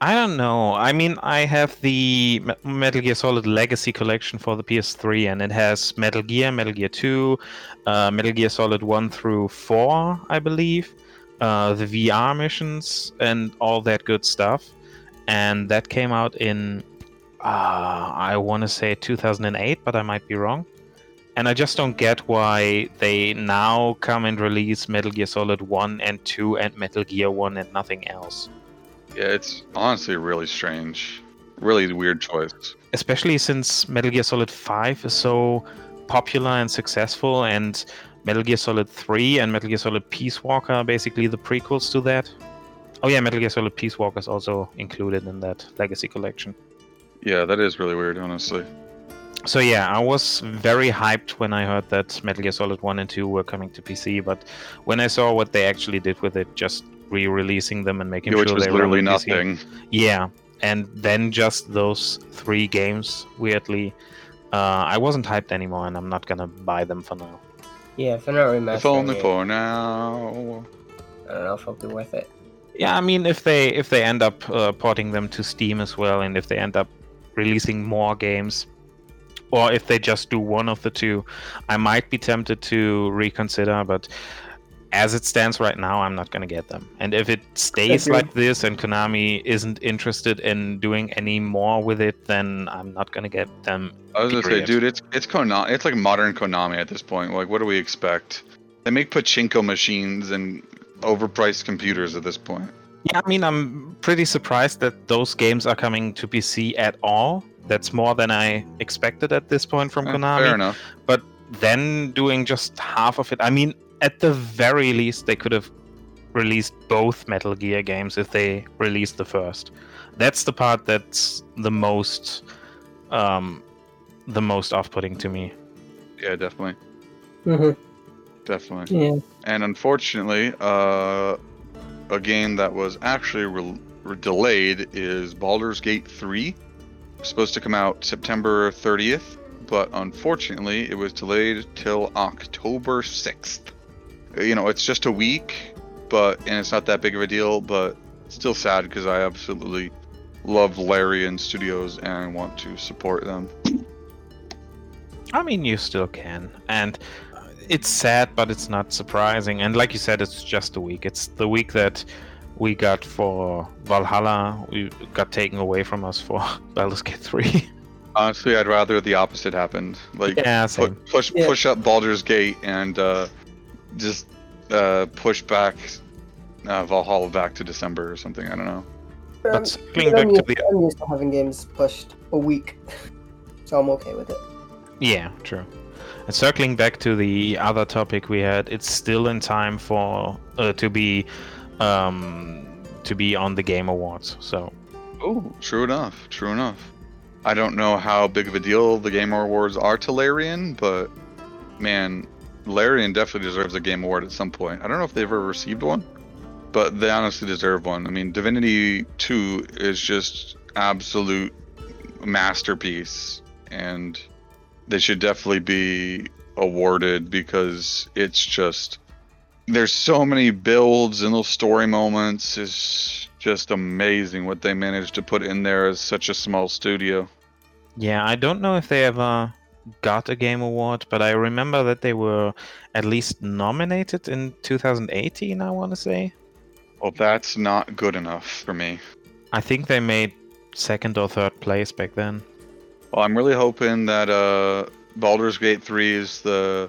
I don't know. I mean, I have the Metal Gear Solid Legacy Collection for the PS3, and it has Metal Gear, Metal Gear 2, uh, Metal Gear Solid 1 through 4, I believe, uh, the VR missions, and all that good stuff. And that came out in, uh, I want to say 2008, but I might be wrong. And I just don't get why they now come and release Metal Gear Solid 1 and 2 and Metal Gear 1 and nothing else. Yeah, it's honestly really strange. Really weird choice. especially since Metal Gear Solid 5 is so popular and successful, and Metal Gear Solid 3 and Metal Gear Solid Peace Walker are basically the prequels to that. Oh yeah, Metal Gear Solid Peace Walker is also included in that Legacy collection. Yeah, that is really weird, honestly. So yeah, I was very hyped when I heard that Metal Gear Solid 1 and 2 were coming to PC, but when I saw what they actually did with it, just re-releasing them and making Which sure was they run literally on PC, nothing. Yeah, and then just those three games, weirdly, uh, I wasn't hyped anymore, and I'm not gonna buy them for now. Yeah, if they're not remastering If only it, for now. I don't know if it'll be worth it. Yeah, I mean, if they if they end up uh, porting them to Steam as well, and if they end up releasing more games, or if they just do one of the two, I might be tempted to reconsider. But as it stands right now, I'm not gonna get them. And if it stays like this, and Konami isn't interested in doing any more with it, then I'm not gonna get them I was gonna say, dude, it's it's Konami. It's like modern Konami at this point. Like, what do we expect? They make pachinko machines and overpriced computers at this point. Yeah, I mean, I'm pretty surprised that those games are coming to PC at all. That's more than I expected at this point from Eh, Konami. Fair enough. But then doing just half of it, I mean, at the very least, they could have released both Metal Gear games if they released the first. That's the part that's the most, um, the most off-putting to me. Yeah, definitely, Mm-hmm. definitely. Yeah. And unfortunately, uh, a game that was actually re- re- delayed is Baldur's Gate 3. Supposed to come out September 30th, but unfortunately it was delayed till October 6th. Uh, you know, it's just a week, but and it's not that big of a deal, but still sad because I absolutely love Larian Studios and I want to support them. I mean, you still can, and it's sad, but it's not surprising. And like you said, it's just a week. It's the week that we got for Valhalla. We got taken away from us for [laughs] Baldur's Gate 3. Honestly, I'd rather the opposite happened. Like yeah, pu- push Yeah. push up Baldur's Gate and uh, just uh, push back uh, Valhalla back to December or something. I don't know. But Um, circling but back I'm to used, the I'm used to having games pushed a week, [laughs] so I'm okay with it. Yeah, true. And circling back to the other topic we had, it's still in time for uh, to be um, to be on the Game Awards. So Oh, true enough. True enough. I don't know how big of a deal the Game Awards are to Larian, but man, Larian definitely deserves a Game Award at some point. I don't know if they've ever received one, but they honestly deserve one. I mean, Divinity 2 is just absolute masterpiece, and they should definitely be awarded because it's just there's so many builds and little story moments. It's just amazing what they managed to put in there as such a small studio. yeah, I don't know if they ever got a Game Award, but I remember that they were at least nominated in 2018. I want to say. Well, that's not good enough for me. I think they made second or third place back then. Well, I'm really hoping that uh, Baldur's Gate 3 is the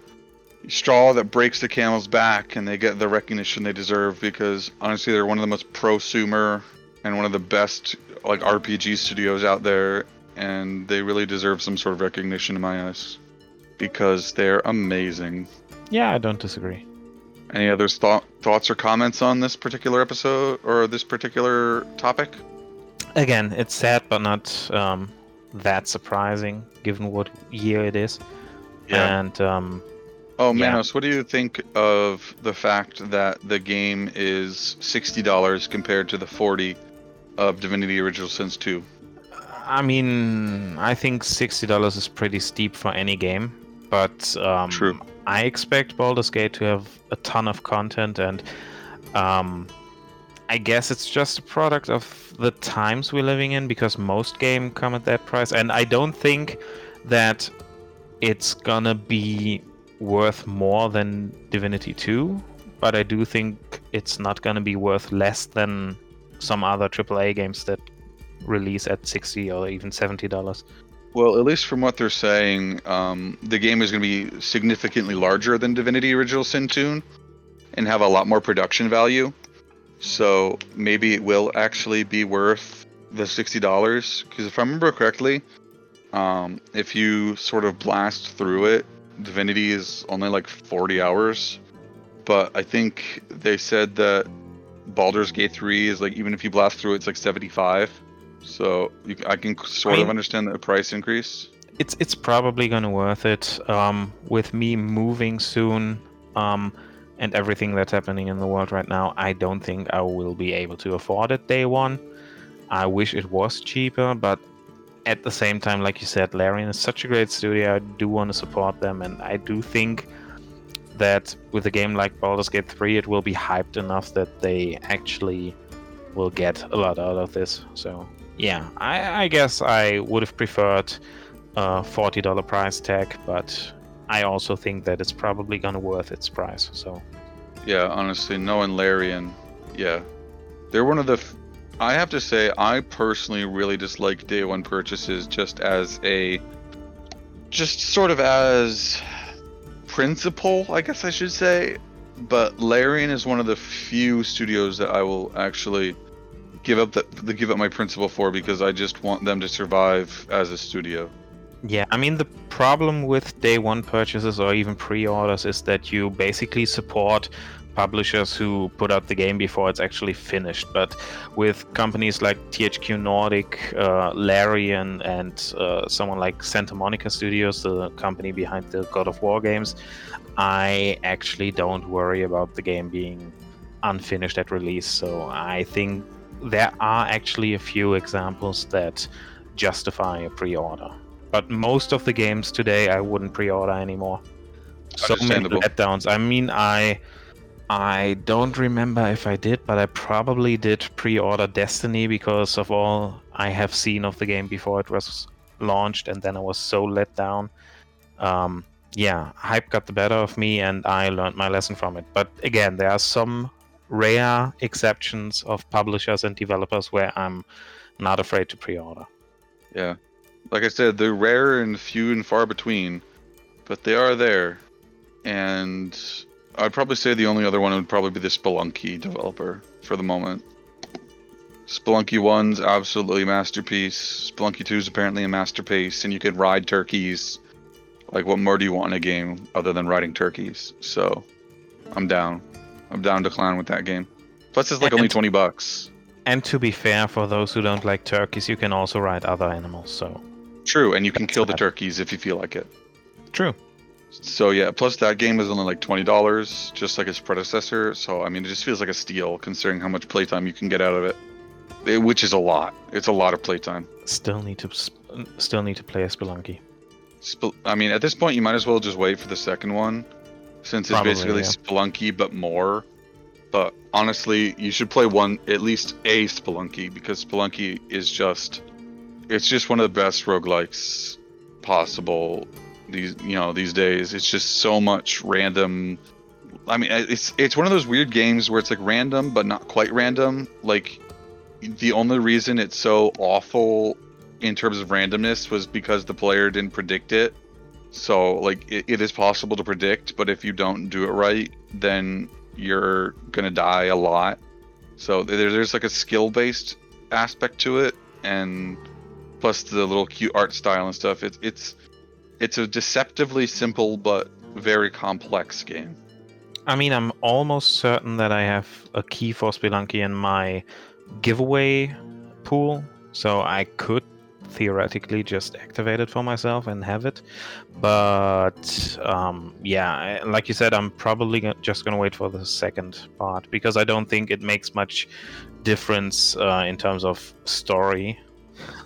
straw that breaks the camel's back and they get the recognition they deserve because honestly, they're one of the most prosumer and one of the best like RPG studios out there, and they really deserve some sort of recognition in my eyes because they're amazing. Yeah, I don't disagree. Any other thought, thoughts or comments on this particular episode or this particular topic? Again, it's sad, but not um, that surprising given what year it is. And um, Oh, Yeah. Manos, what do you think of the fact that the game is sixty dollars compared to the forty of Divinity Original Sins two? I mean, I think sixty dollars is pretty steep for any game, but um, True. I expect Baldur's Gate to have a ton of content, and um, I guess it's just a product of the times we're living in because most game come at that price, and I don't think that it's gonna be worth more than Divinity 2, but I do think it's not gonna be worth less than some other AAA games that release at 60 or even 70 dollars. Well, at least from what they're saying, um, the game is going to be significantly larger than Divinity Original Sin 2 and have a lot more production value. So maybe it will actually be worth the sixty dollars. Because if I remember correctly, um, if you sort of blast through it, Divinity is only like forty hours. But I think they said that Baldur's Gate 3 is like even if you blast through it, it's like 75. So you, I can sort mean- of understand the price increase. it's it's probably gonna worth it. Um, with me moving soon, um, and everything that's happening in the world right now, I don't think I will be able to afford it day one. I wish it was cheaper, but at the same time, like you said, Larian is such a great studio. I do want to support them, and I do think that with a game like Baldur's Gate 3, it will be hyped enough that they actually will get a lot out of this. So yeah, I, I guess I would have preferred a forty dollar price tag, but I also think that it's probably gonna worth its price. So Yeah, honestly, knowing Larian, yeah, they're one of the. I have to say, I personally really dislike day one purchases just as a, just sort of as principle, I guess I should say. But Larian is one of the few studios that I will actually give up the, the give up my principle for because I just want them to survive as a studio. yeah, I mean the problem with day one purchases or even pre-orders is that you basically support publishers who put out the game before it's actually finished. But with companies like THQ Nordic, uh, Larian, and uh, someone like Santa Monica Studios, the company behind the God of War games, I actually don't worry about the game being unfinished at release. So I think there are actually a few examples that justify a pre-order. But most of the games today, I wouldn't pre-order anymore. So many letdowns. I mean, I I don't remember if I did, but I probably did pre-order Destiny because of all I have seen of the game before it was launched, and then I was so let down. Um, yeah, hype got the better of me, and I learned my lesson from it. But again, there are some rare exceptions of publishers and developers where I'm not afraid to pre-order. Yeah. Like I said, they're rare and few and far between, but they are there. And I'd probably say the only other one would probably be the Spelunky developer for the moment. Spelunky 1's absolutely masterpiece. Spelunky 2 is apparently a masterpiece, and you could ride turkeys. Like, what more do you want in a game other than riding turkeys? So, I'm down. I'm down to clown with that game. Plus, it's like only 20 bucks. And to be fair, for those who don't like turkeys, you can also ride other animals. So True, and you can That's kill the turkeys if you feel like it. true. So yeah, plus that game is only like twenty dollars, just like its predecessor. So I mean, it just feels like a steal considering how much playtime you can get out of it, It- which is a lot. It's a lot of playtime. Still need to sp- still need to play a Spelunky. Sp- I mean, at this point, you might as well just wait for the second one, since it's Probably, basically yeah. Spelunky but more. But honestly, you should play one at least a Spelunky because Spelunky is just it's just one of the best roguelikes possible these you know these days. It's just so much random I mean, it's it's one of those weird games where it's like random but not quite random. Like the only reason it's so awful in terms of randomness was because the player didn't predict it. So like it, it is possible to predict, but if you don't do it right, then you're gonna die a lot. So there, there's like a skill based aspect to it, and plus the little cute art style and stuff. It's it's it's a deceptively simple but very complex game. I mean, I'm almost certain that I have a key for Spelunky in my giveaway pool, so I could theoretically just activate it for myself and have it. But um, yeah, like you said, I'm probably just gonna wait for the second part because I don't think it makes much difference uh, in terms of story.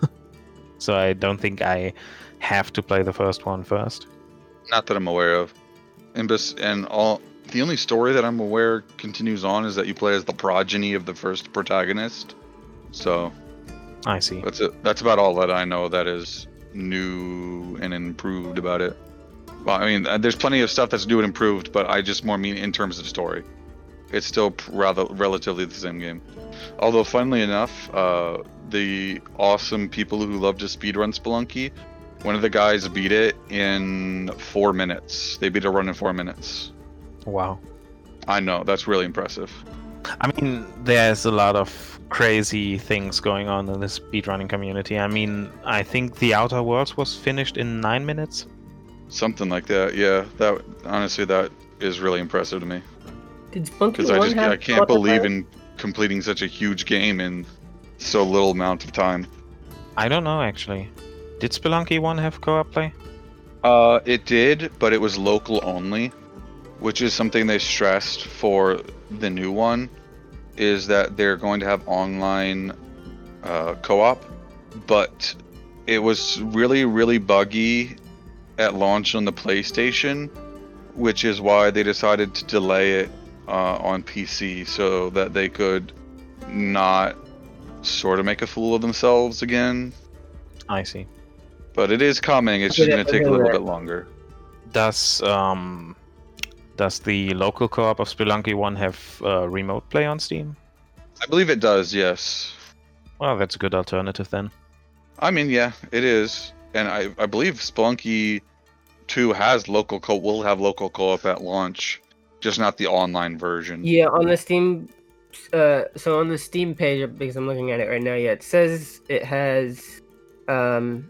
[laughs] so I don't think I have to play the first one first. Not that I'm aware of. And and all the only story that I'm aware continues on is that you play as the progeny of the first protagonist. So I see. that's it. That's about all that I know that is new and improved about it. Well, I mean, uh, there's plenty of stuff that's new and improved, but I just more mean in terms of story. It's still rather relatively the same game. Although, funnily enough, uh, the awesome people who love to speedrun Spelunky, one of the guys beat it in four minutes. They beat a run in four minutes. Wow. I know that's really impressive. I mean, there's a lot of crazy things going on in the speedrunning community. I mean, I think The Outer Worlds was finished in nine minutes. Something like that, yeah. That honestly, that is really impressive to me Did Spelunky because I just have I can't believe in completing such a huge game in so little amount of time. I don't know actually. Did Spelunky 1 have co op play? Uh, it did, but it was local only, which is something they stressed for the new one, is that they're going to have online uh, co-op, but it was really really buggy at launch on the PlayStation, which is why they decided to delay it uh, on PC so that they could not sort of make a fool of themselves again. I see. But it is coming. It's just going to take a little bit longer. Does um does the local co op of Spelunky 1 have uh, remote play on Steam? I believe it does, yes. Well, that's a good alternative then. I mean, yeah, it is. And I, I believe Spelunky 2 has local co will have local co-op at launch, just not the online version. Yeah, on the Steam. Uh, so on the Steam page, because I'm looking at it right now, yeah, it says it has um,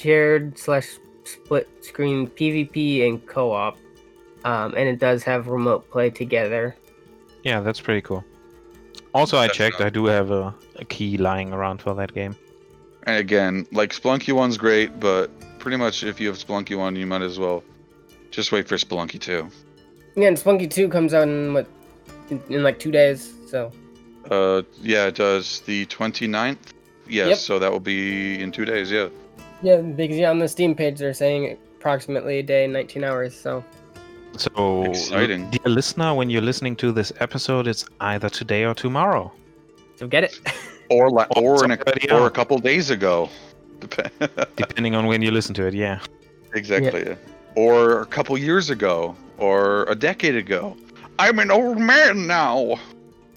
shared slash split screen PvP and co-op, um, and it does have remote play together. Yeah, that's pretty cool. Also, I checked. I do have a, a key lying around for that game. And again, like Spelunky 1's great, but pretty much if you have Spelunky 1, you might as well just wait for Spelunky 2. Yeah, and Spelunky Two comes out in what in, in like two days. So Uh, yeah, it does. The 29th Yes, Yep. so that will be in two days. Yeah. Yeah, because yeah, on the Steam page they're saying approximately a day, 19 hours. So So, Exciting. dear listener, when you're listening to this episode, it's either today or tomorrow. so get it. [laughs] Or la- or in a, already or a couple days ago. Dep- [laughs] Depending on when you listen to it, yeah. exactly. yeah. Or a couple years ago, or a decade ago. I'm an old man now.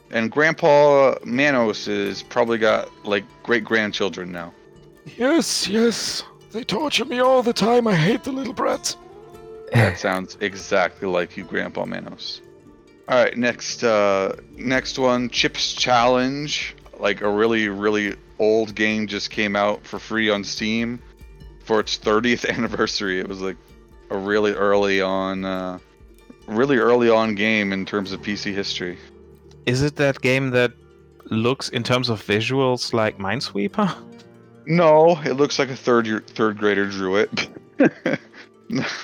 And Grandpa Manos is probably got like great grandchildren now. Yes, yes. They torture me all the time. I hate the little brats. That sounds exactly like you, Grandpa Manos. All right, next, uh, next one, Chips Challenge. Like a really, really old game just came out for free on Steam for its 30th [laughs] anniversary. It was like a really early on, uh, really early on game in terms of PC history. Is it that game that looks, in terms of visuals, like Minesweeper? [laughs] No, it looks like a third year, third grader drew it. [laughs]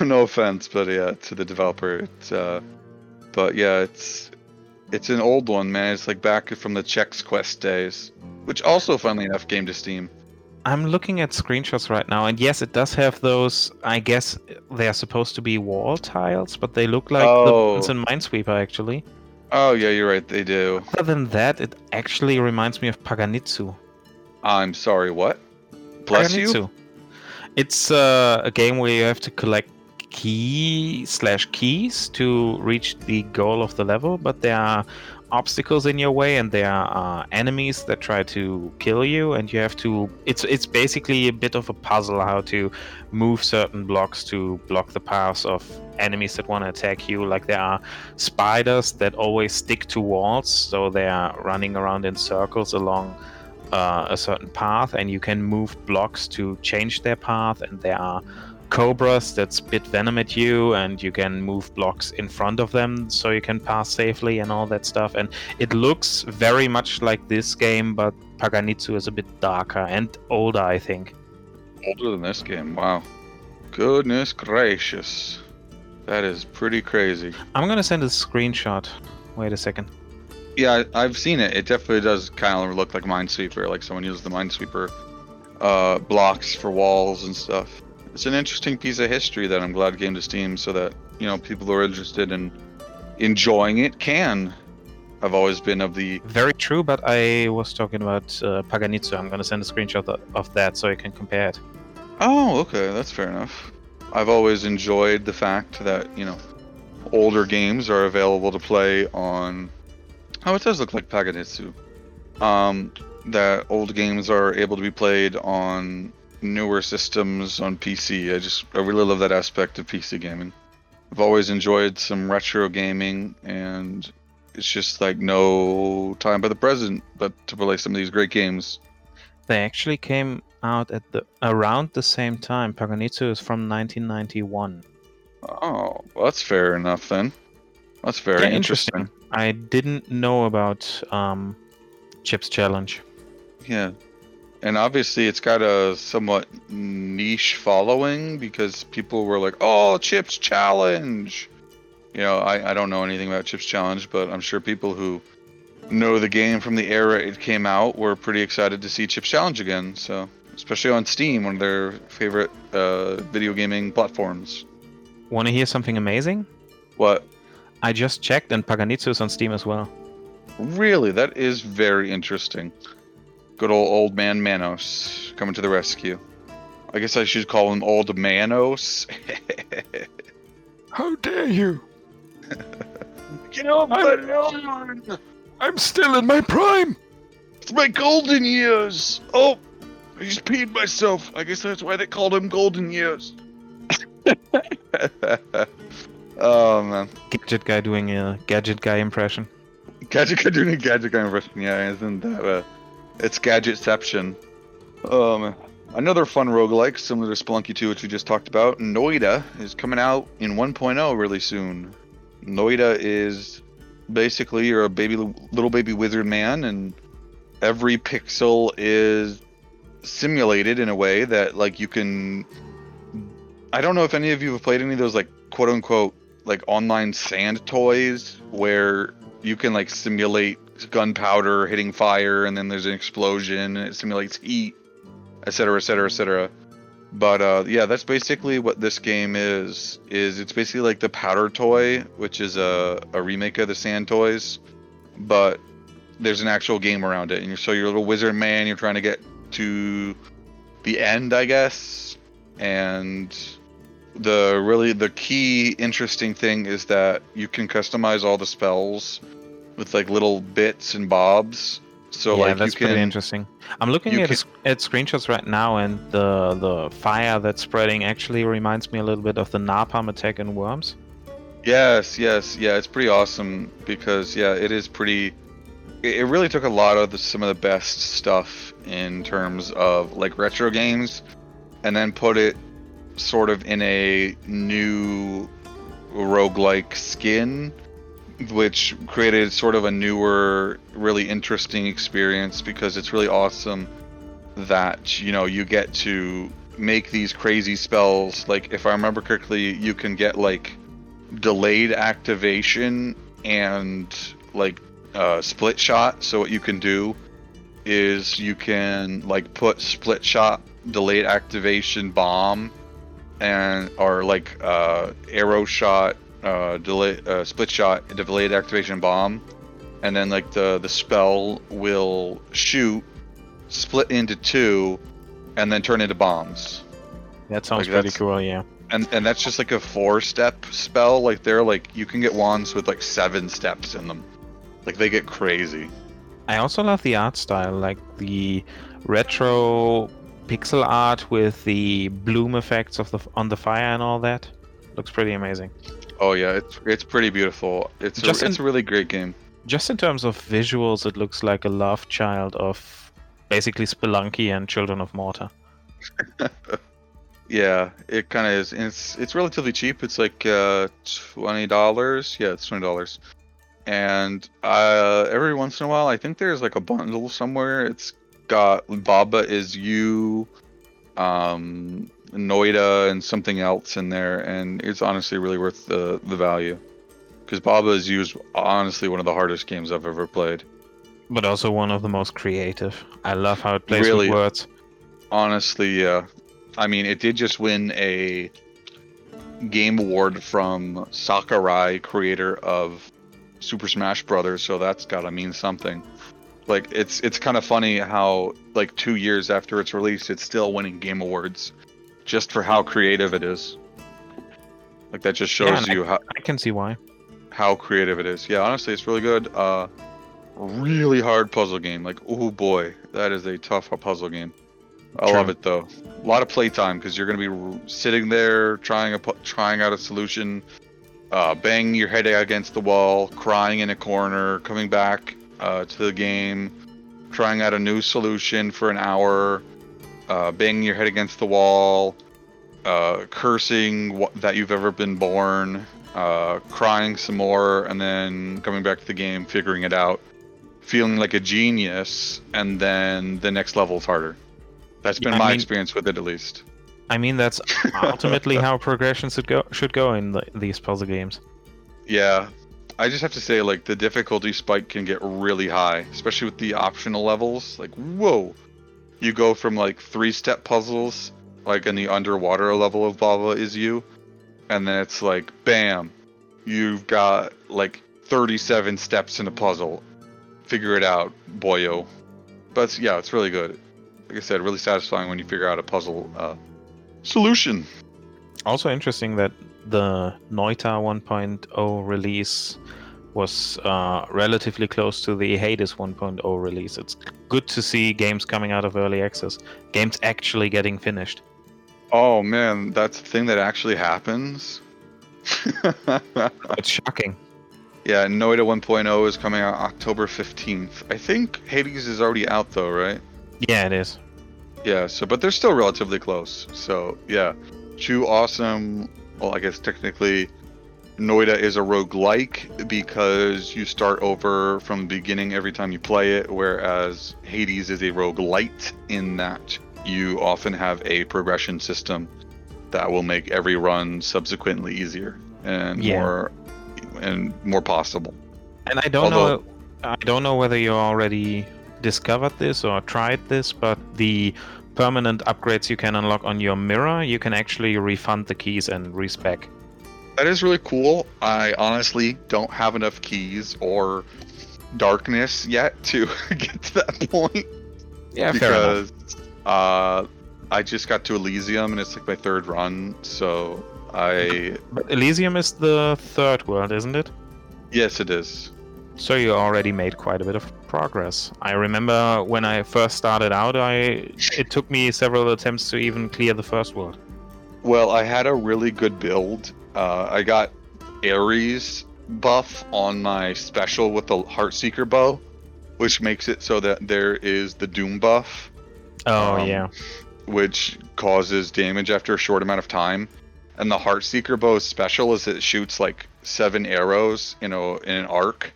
no, offense, but yeah, to the developer. It's, uh, but yeah, it's it's an old one, man. It's like back from the Chex Quest days, which also, funnily enough, came to Steam. I'm looking at screenshots right now, and yes, it does have those. I guess they are supposed to be wall tiles, but they look like the Oh. ones in Minesweeper, actually. Oh yeah, you're right. They do. Other than that, it actually reminds me of Paganitzu. I'm sorry. What? Bless you. Paganitzu. It's uh, a game where you have to collect key slash keys to reach the goal of the level, but there are obstacles in your way and there are enemies that try to kill you and you have to it's it's basically a bit of a puzzle how to move certain blocks to block the paths of enemies that want to attack you like there are spiders that always stick to walls so they are running around in circles along uh, a certain path and you can move blocks to change their path and there are cobras that spit venom at you and you can move blocks in front of them so you can pass safely and all that stuff and it looks very much like this game but paganitzu is a bit darker and older i think Older than this game. Wow. Goodness gracious. That is pretty crazy. i'm gonna send a screenshot wait a second Yeah, I've seen it. It definitely does kind of look like Minesweeper, like someone used the Minesweeper uh, blocks for walls and stuff. It's an interesting piece of history that I'm glad came to Steam, so that you know people who are interested in enjoying it can. I've always been of the very true but i was talking about uh, paganitzu i'm gonna send a screenshot of that so you can compare it oh, okay, that's fair enough. I've always enjoyed the fact that you know older games are available to play on. Oh, it does look like Paganitzu. Um, that old games are able to be played on newer systems on PC. I just I really love that aspect of PC gaming. I've always enjoyed some retro gaming, and it's just like no time by the present but to play some of these great games. They actually came out at the around the same time. Paganitzu is from 1991. Oh, well, that's fair enough then. That's very Yeah, interesting. I didn't know about um, Chips Challenge. Yeah. And obviously, it's got a somewhat niche following because people were like, oh, Chips Challenge. You know, I, I don't know anything about Chips Challenge, but I'm sure people who know the game from the era it came out were pretty excited to see Chips Challenge again. So, especially on Steam, one of their favorite uh, video gaming platforms. Want to hear something amazing? What? I just checked, and Paganitzu is on Steam as well. Really? That is very interesting. Good old old man Manos coming to the rescue. I guess I should call him Old Manos. [laughs] How dare you? [laughs] Get off my lawn! I'm still in my prime. It's my golden years! Oh, I just peed myself. I guess that's why they called him golden years. [laughs] oh man. Gadget guy doing a gadget guy impression. Gadget guy doing a gadget guy impression, yeah, isn't that uh it's Gadgetception. Oh man. Another fun roguelike, similar to Spelunky 2, which we just talked about, Noita, is coming out in 1.0 really soon. Noita is basically you're a baby little baby wizard man and every pixel is simulated in a way that like you can I don't know if any of you have played any of those like quote unquote like online sand toys where you can like simulate gunpowder hitting fire, and then there's an explosion, and it simulates heat, etc., etc., etc. But uh, yeah, that's basically what this game is. Is it's basically like the Powder Toy, which is a, a remake of the Sand Toys, but there's an actual game around it, and you're, so you're a little wizard man. You're trying to get to the end, I guess, and the really the key interesting thing is that you can customize all the spells with like little bits and bobs. So yeah, like that's you can pretty interesting. I'm looking at can- at screenshots right now, and the the fire that's spreading actually reminds me a little bit of the napalm attack in Worms. Yes, yes, yeah. It's pretty awesome because yeah, it is pretty. It it really took a lot of the, some of the best stuff in terms of like retro games, and then put it sort of in a new roguelike skin, which created sort of a newer, really interesting experience because it's really awesome that you know you get to make these crazy spells. Like if I remember correctly, you can get like delayed activation and like uh, split shot. So what you can do is you can like put split shot, delayed activation bomb, and or like uh, arrow shot, uh, delay uh, split shot, delayed activation bomb, and then like the the spell will shoot, split into two, and then turn into bombs That sounds Like, pretty cool. Yeah. and and that's just like a four step spell like they're like you can get wands with like seven steps in them like they get crazy I also love the art style, like the retro pixel art with the bloom effects of the on the fire and all that. Looks pretty amazing. oh yeah it's it's pretty beautiful it's a, Just it's a really great game Just in terms of visuals, it looks like a love child of basically Spelunky and Children of Morta. [laughs] yeah it kind of is and it's it's relatively cheap it's like uh twenty dollars yeah it's twenty dollars and uh every once in a while i think there's like a bundle somewhere it's got baba is you um noita and something else in there and it's honestly really worth the the value because baba is you is honestly one of the hardest games i've ever played But also one of the most creative. I love how it plays Really? with words. honestly yeah i mean it did just win a game award from sakurai creator of super smash brothers so that's gotta mean something like it's it's kind of funny how like two years after its release it's still winning game awards just for how creative it is like that just shows and you how, I can see why. how creative it is. Yeah, honestly, it's really good. Uh, really hard puzzle game. Like, oh boy, that is a tough puzzle game. I True. love it though. A lot of playtime because you're gonna be r- sitting there trying a trying out a solution, uh, banging your head against the wall, crying in a corner, coming back uh, to the game, trying out a new solution for an hour, uh, banging your head against the wall, uh, cursing that you've ever been born, uh, crying some more, and then coming back to the game, figuring it out, feeling like a genius, and then the next level's harder. That's been Yeah, my mean- experience with it, at least. I mean, that's ultimately [laughs] how progression should go should go in the, these puzzle games. Yeah, I just have to say, like, the difficulty spike can get really high, especially with the optional levels. Like, whoa! You go from, like, three step puzzles, like in the underwater level of Baba is you, and then it's like, bam! You've got, like, 37 steps in a puzzle. Figure it out, boyo. But yeah, it's really good. Like I said, really satisfying when you figure out a puzzle uh, solution. Also interesting that the Noita 1.0 release was uh, relatively close to the Hades 1.0 release. It's good to see games coming out of early access, games actually getting finished. Oh man, that's a thing that actually happens. [laughs] It's shocking. yeah, Noita 1.0 is coming out October 15th. I think Hades is already out though, right? Yeah, it is. Yeah, so but they're still relatively close. So yeah, two awesome. Well, I guess technically, Noita is a roguelike because you start over from the beginning every time you play it, whereas Hades is a roguelite in that you often have a progression system that will make every run subsequently easier and Yeah. more and more possible. And I don't Although- know I don't know whether you already discovered this or tried this, but the permanent upgrades you can unlock on your mirror, you can actually refund the keys and respec. That is really cool. I honestly don't have enough keys or darkness yet to [laughs] get to that point Yeah, fair enough. because uh, I just got to Elysium and it's like my third run. So I But Elysium is the third world, isn't it? yes, it is. So you already made quite a bit of progress. I remember when I first started out, I it took me several attempts to even clear the first world. Well, I had a really good build. Uh, I got Ares buff on my special with the Heartseeker bow, which makes it so that there is the Doom buff, Oh Um, yeah. which causes damage after a short amount of time. And the Heartseeker bow's special is it shoots like seven arrows, you know, in an arc.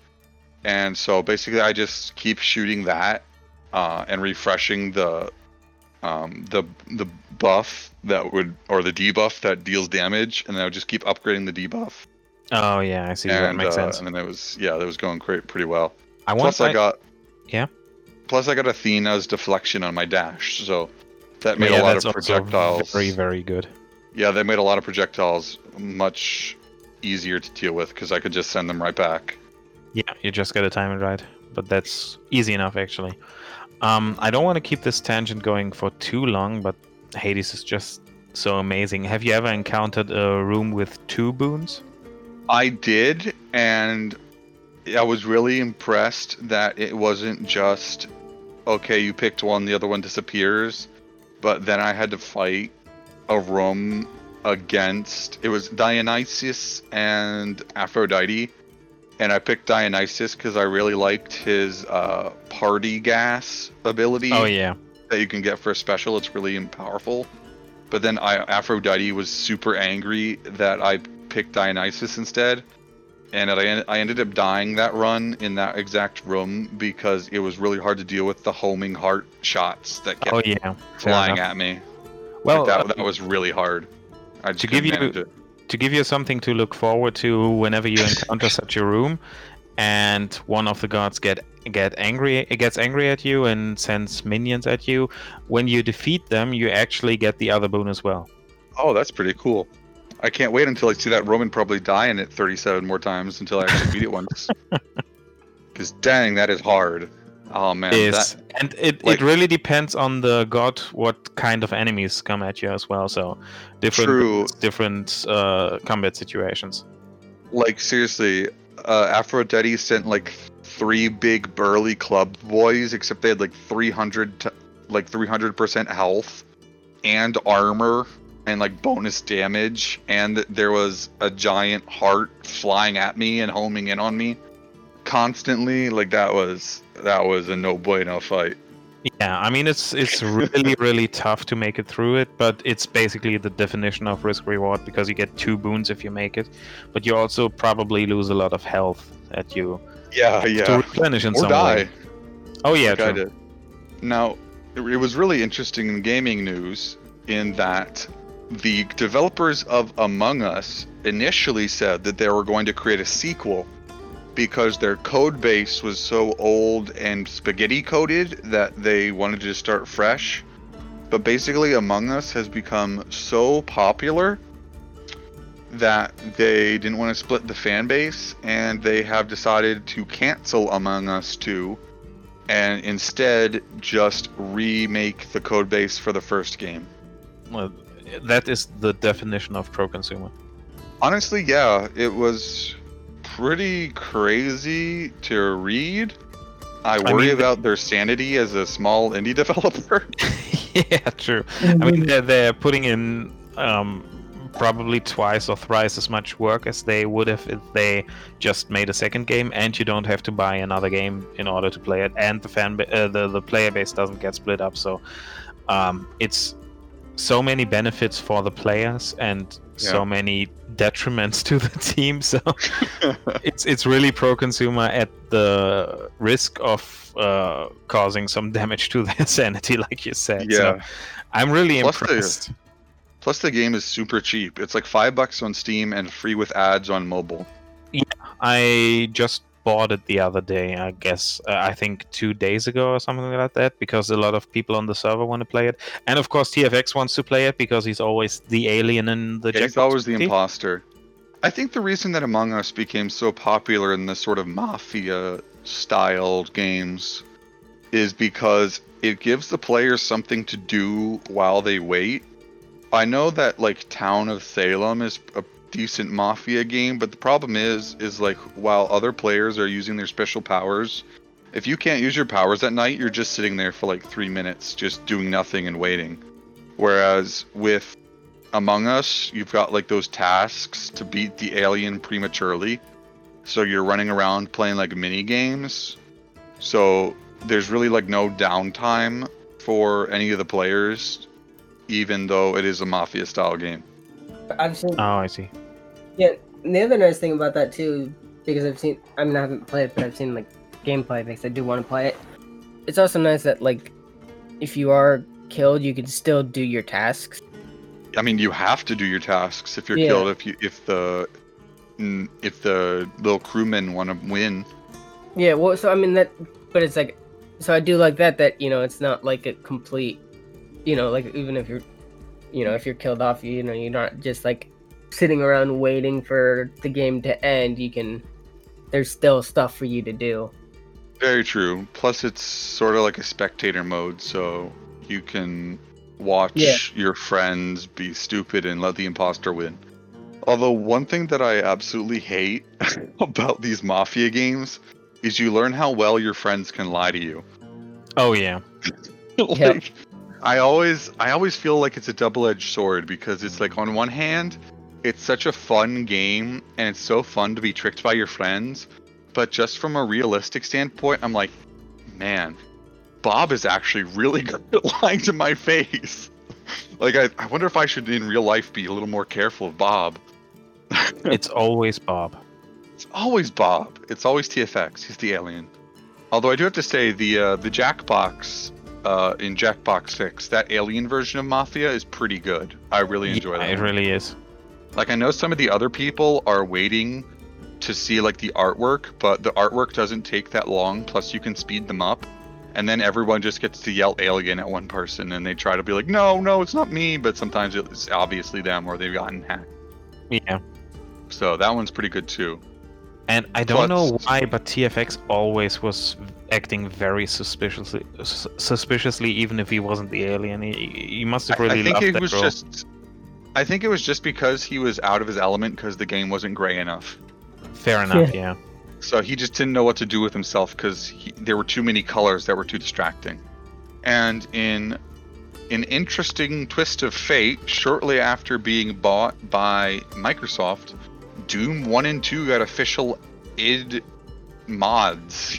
And so basically, I just keep shooting that uh, and refreshing the um, the the buff that would or the debuff that deals damage, and then I would just keep upgrading the debuff. Oh yeah, I see. that makes uh, sense. and then it was yeah, that was going great, pretty well. I Plus, I got Yeah? Plus, I got Athena's deflection on my dash, so that made yeah, a lot of projectiles. very very good. Yeah, they made a lot of projectiles much easier to deal with because I could just send them right back. Yeah, you just gotta time it right. But that's easy enough actually. Um, I don't want to keep this tangent going for too long, but Hades is just so amazing. Have you ever encountered a room with two boons? I did, and I was really impressed that it wasn't just okay, you picked one, the other one disappears, but then I had to fight a room against it was Dionysus and Aphrodite, and I picked Dionysus because I really liked his uh, party gas ability Oh yeah. that you can get for a special. It's really powerful. But then I, Aphrodite was super angry that I picked Dionysus instead, and I, I ended up dying that run in that exact room because it was really hard to deal with the homing heart shots that kept Oh yeah. Flying at me. Well, Like, uh, that, that was really hard. I just to give you- it. To give you something to look forward to whenever you encounter such a room and one of the gods get get angry it gets angry at you and sends minions at you when you defeat them you actually get the other boon as well Oh, that's pretty cool. I can't wait until I see that Roman probably die in it 37 more times until I actually beat it once. [laughs] Because dang, that is hard. Oh man, is that, and it, like- it really depends on the god what kind of enemies come at you as well so different True. different uh, combat situations like seriously, uh, Aphrodite sent like three big burly club boys, except they had like 300, t- like 300 percent health and armor and like bonus damage, and there was a giant heart flying at me and homing in on me constantly. Like that was that was a no bueno fight. Yeah, I mean it's it's really [laughs] really tough to make it through it, but it's basically the definition of risk reward because you get two boons if you make it, but you also probably lose a lot of health that you Yeah, to yeah. replenish in Or some die. way. Oh yeah, like I did. Now, it was really interesting in gaming news in that the developers of Among Us initially said that they were going to create a sequel because their code base was so old and spaghetti coded that they wanted to start fresh. But basically, Among Us has become so popular that they didn't want to split the fan base and they have decided to cancel Among Us 2 and instead just remake the code base for the first game. Well, that is the definition of pro consumer. Honestly, yeah, it was pretty crazy to read. I I worry mean, about their sanity as a small indie [laughs] developer. [laughs] yeah, true. I mean they're, they're putting in um, probably twice or thrice as much work as they would have if they just made a second game, and you don't have to buy another game in order to play it, and the fan ba- uh, the the player base doesn't get split up. So um, it's so many benefits for the players and Yeah. so many detriments to the [laughs] team. So it's it's really pro consumer at the risk of uh, causing some damage to [laughs] their sanity, like you said. So yeah. I'm really Plus the- impressed. Plus, the game is super cheap. It's like five bucks on Steam and free with ads on mobile. Yeah, I just bought it the other day. I guess uh, I think two days ago or something like that, because a lot of people on the server want to play it, and of course TFX wants to play it because he's always the alien in the. Yeah, he's always the imposter. I think the reason that Among Us became so popular in the sort of mafia styled games is because it gives the players something to do while they wait. I know that like Town of Salem is a decent mafia game, but the problem is is like while other players are using their special powers, if you can't use your powers at night, you're just sitting there for like 3 minutes just doing nothing and waiting. Whereas with among Us, you've got like those tasks to beat the alien prematurely. So you're running around playing like mini games. So there's really like no downtime for any of the players, even though it is a mafia style game. I've seen. Oh, I see. Yeah, the other nice thing about that too, because I've seen, I mean, I haven't played it, but I've seen like gameplay because I do want to play it. It's also nice that like, if you are killed, you can still do your tasks. I mean, you have to do your tasks if you're Yeah. killed. If you if the if the little crewmen want to win. Yeah, well, so I mean that, but it's like, so I do like that. That you know, it's not like a complete, you know, like even if you're, you know, if you're killed off, you know, you're not just like sitting around waiting for the game to end. You can, there's still stuff for you to do. Very true. Plus, it's sort of like a spectator mode, so you can watch Yeah. your friends be stupid and let the imposter win. Although, one thing that I absolutely hate [laughs] about these mafia games is you learn how well your friends can lie to you. Oh yeah. [laughs] like, I always, I always feel like it's a double-edged sword because it's like on one hand, it's such a fun game and it's so fun to be tricked by your friends, but just from a realistic standpoint, I'm like, man, Bob is actually really [laughs] good at lying to my face. [laughs] like, I, I wonder if I should in real life be a little more careful of Bob. [laughs] It's always Bob. It's always Bob. It's always TFX. He's the alien. Although I do have to say the uh, the Jackbox uh, in Jackbox Six, that alien version of Mafia is pretty good. I really enjoy Yeah, that. it one. really is. Like I know some of the other people are waiting to see like the artwork, but the artwork doesn't take that long. Plus, you can speed them up, and then everyone just gets to yell alien at one person, and they try to be like, no, no, it's not me. But sometimes it's obviously them, or they've gotten hacked. Yeah. So that one's pretty good too. And I don't know why, but TFX always was acting very suspiciously, sus- suspiciously, even if he wasn't the alien. He, he must have I- really I think loved was role. just. I think it was just because he was out of his element because the game wasn't gray enough. Fair enough. Yeah. So he just didn't know what to do with himself because there were too many colors that were too distracting. And in an interesting twist of fate, shortly after being bought by Microsoft, Doom 1 and 2 got official id mods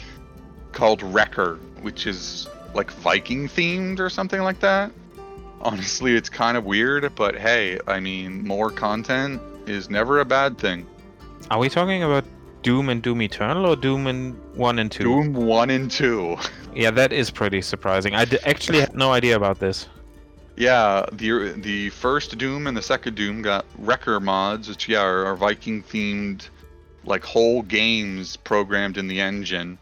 called REKKR, which is like Viking themed or something like that. Honestly, it's kind of weird, but hey, I mean, more content is never a bad thing. Are we talking about Doom and Doom Eternal or Doom and One and Two? Doom 1 and 2. Yeah, that is pretty surprising. I d- actually had no idea about this. Yeah, the the first Doom and the second Doom got REKKR mods, which yeah are, are Viking themed, like whole games programmed in the engine.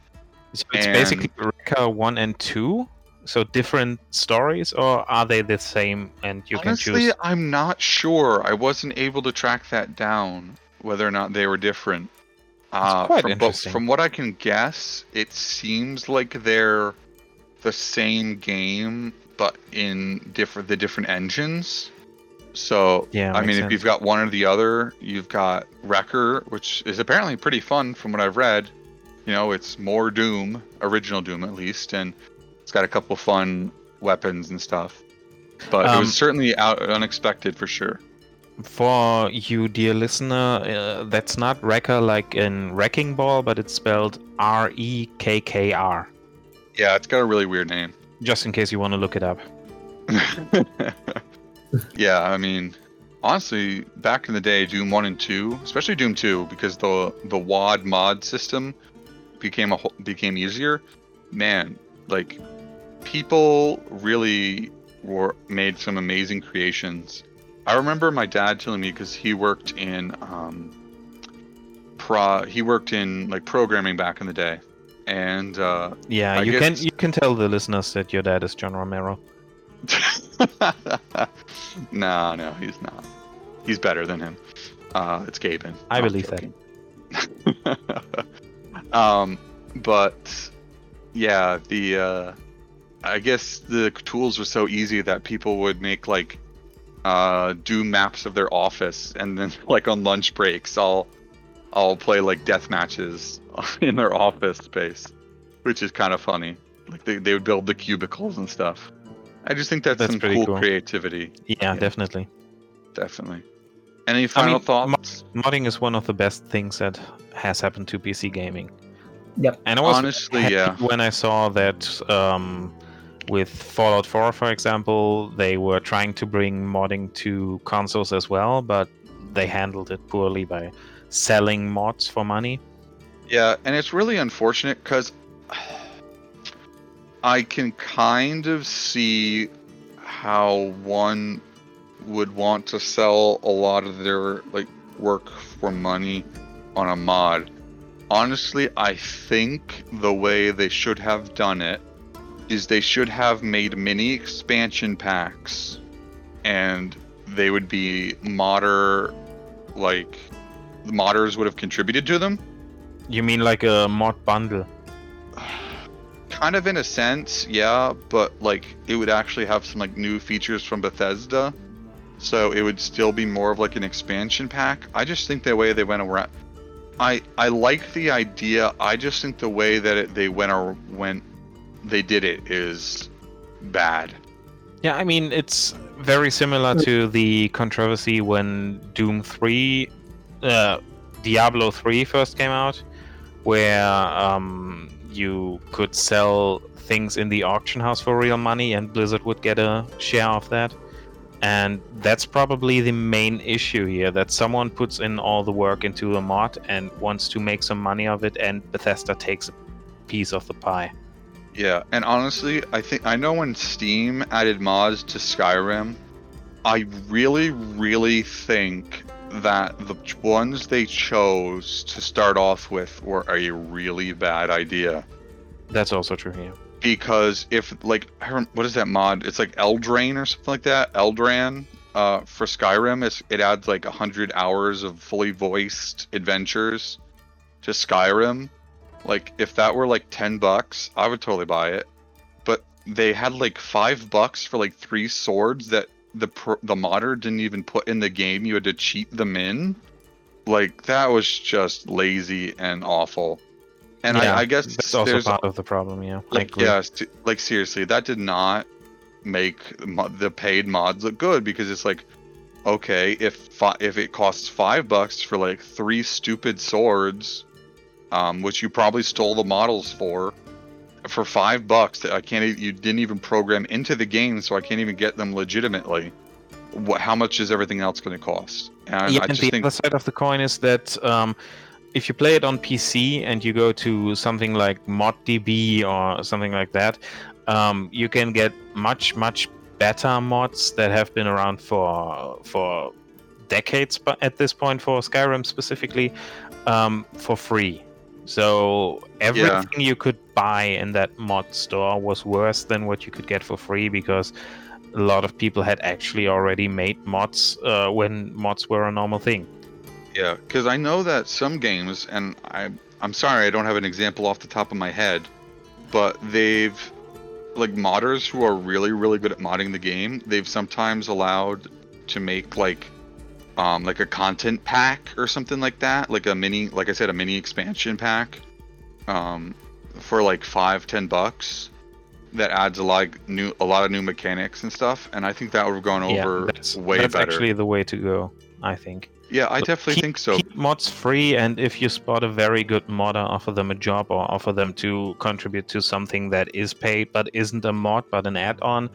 So it's And- basically REKKR One and Two. So different stories, or are they the same? And you Honestly, can choose. I'm not sure. I wasn't able to track that down whether or not they were different. Uh, quite from, but interesting. from what I can guess, it seems like they're the same game, but in different the different engines. So Yeah, I mean, if you've got one or the other, you've got REKKR, which is apparently pretty fun from what I've read. You know, it's more Doom, original Doom at least, and it's got a couple fun weapons and stuff. But it Um, was certainly out unexpected for sure. For you, dear listener, uh, that's not Wrecker like in Wrecking Ball, but it's spelled R E K K R. Yeah, it's got a really weird name. Just in case you want to look it up. [laughs] yeah, I mean, honestly, back in the day, Doom One and Two, especially Doom Two, because the the WAD mod system became a became easier. Man, like people really were made some amazing creations. I remember my dad telling me because he worked in um, pro he worked in like programming back in the day, and uh, Yeah, I you can you can tell the listeners that your dad is John Romero. [laughs] no, no, he's not. He's better than him. Uh, it's Gaben. I I'm believe that. [laughs] um, but yeah, the uh, I guess the tools were so easy that people would make like uh, do maps of their office, and then [laughs] like on lunch breaks, I'll I'll play like death matches [laughs] in their office space, which is kind of funny. Like they, they would build the cubicles and stuff. I just think that's, That's some pretty cool, cool. creativity, Yeah, Yeah. definitely. definitely. Any final mean, mo- thoughts? Modding is one of the best things that has happened to PC gaming. Yep. And I was Honestly, happy yeah. when I saw that um, with Fallout 4, for example, they were trying to bring modding to consoles as well, but they handled it poorly by selling mods for money. Yeah, and it's really unfortunate because I can kind of see how one would want to sell a lot of their like work for money on a mod. Honestly, I think the way they should have done it is they should have made mini expansion packs and they would be modder like the modders would have contributed to them You mean like a mod bundle? [sighs] kind of in a sense, yeah, but like it would actually have some like new features from Bethesda. So it would still be more of like an expansion pack. I just think the way they went around I I like the idea. I just think the way that it, they went or went they did it is bad. Yeah, I mean, it's very similar to the controversy when Doom 3, uh, Diablo 3 first came out, where um, you could sell things in the auction house for real money and Blizzard would get a share of that. And that's probably the main issue here that someone puts in all the work into a mod and wants to make some money of it, and Bethesda takes a piece of the pie. Yeah, and honestly, I think I know when Steam added mods to Skyrim, I really, really think that the ones they chose to start off with were a really bad idea. That's also true here. Because if like what is that mod? It's like Eldraine or something like that. Eldran uh, for Skyrim, it adds like hundred hours of fully voiced adventures to Skyrim. Like if that were like ten bucks, I would totally buy it. But they had like five bucks for like three swords that the pro- the modder didn't even put in the game. You had to cheat them in. Like that was just lazy and awful. And Yeah, I, I guess That's also part of the problem, yeah. Like agree. yeah, like seriously, that did not make the paid mods look good because it's like, okay, if fi- if it costs five bucks for like three stupid swords, um, which you probably stole the models for, for five bucks that I can't, you didn't even program into the game, so I can't even get them legitimately. What? How much is everything else going to cost? And yeah, I and just the think other side of the coin is that um, if you play it on PC and you go to something like ModDB or something like that, um, you can get much much better mods that have been around for for decades, but at this point for Skyrim specifically, um, for free. So everything you could buy in that mod store was worse than what you could get for free because a lot of people had actually already made mods uh, when mods were a normal thing. Yeah, because I know that some games, and I, I'm sorry I don't have an example off the top of my head, but they've, like modders who are really, really good at modding the game, they've sometimes allowed to make like, um, like a content pack or something like that, like a mini, like I said, a mini expansion pack, um, for like five, ten bucks. That adds a lot of new, a lot of new mechanics and stuff, and I think that would have gone over yeah, that's, way that's better. That's actually the way to go, I think. Yeah, I So definitely keep- think so. Keep mods free, and if you spot a very good modder, offer them a job or offer them to contribute to something that is paid but isn't a mod but an add-on.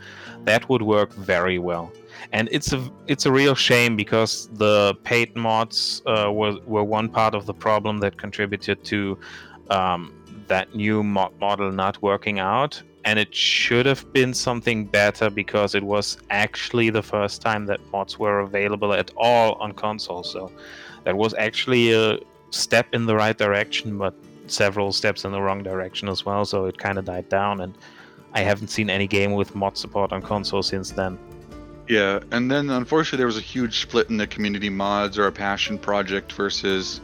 That would work very well. And it's a it's a real shame because the paid mods uh, were were one part of the problem that contributed to um, that new mod model not working out. And it should have been something better because it was actually the first time that mods were available at all on console. So that was actually a step in the right direction, but several steps in the wrong direction as well. So it kind of died down, and I haven't seen any game with mod support on console since then. Yeah, and then unfortunately there was a huge split in the community mods or a passion project versus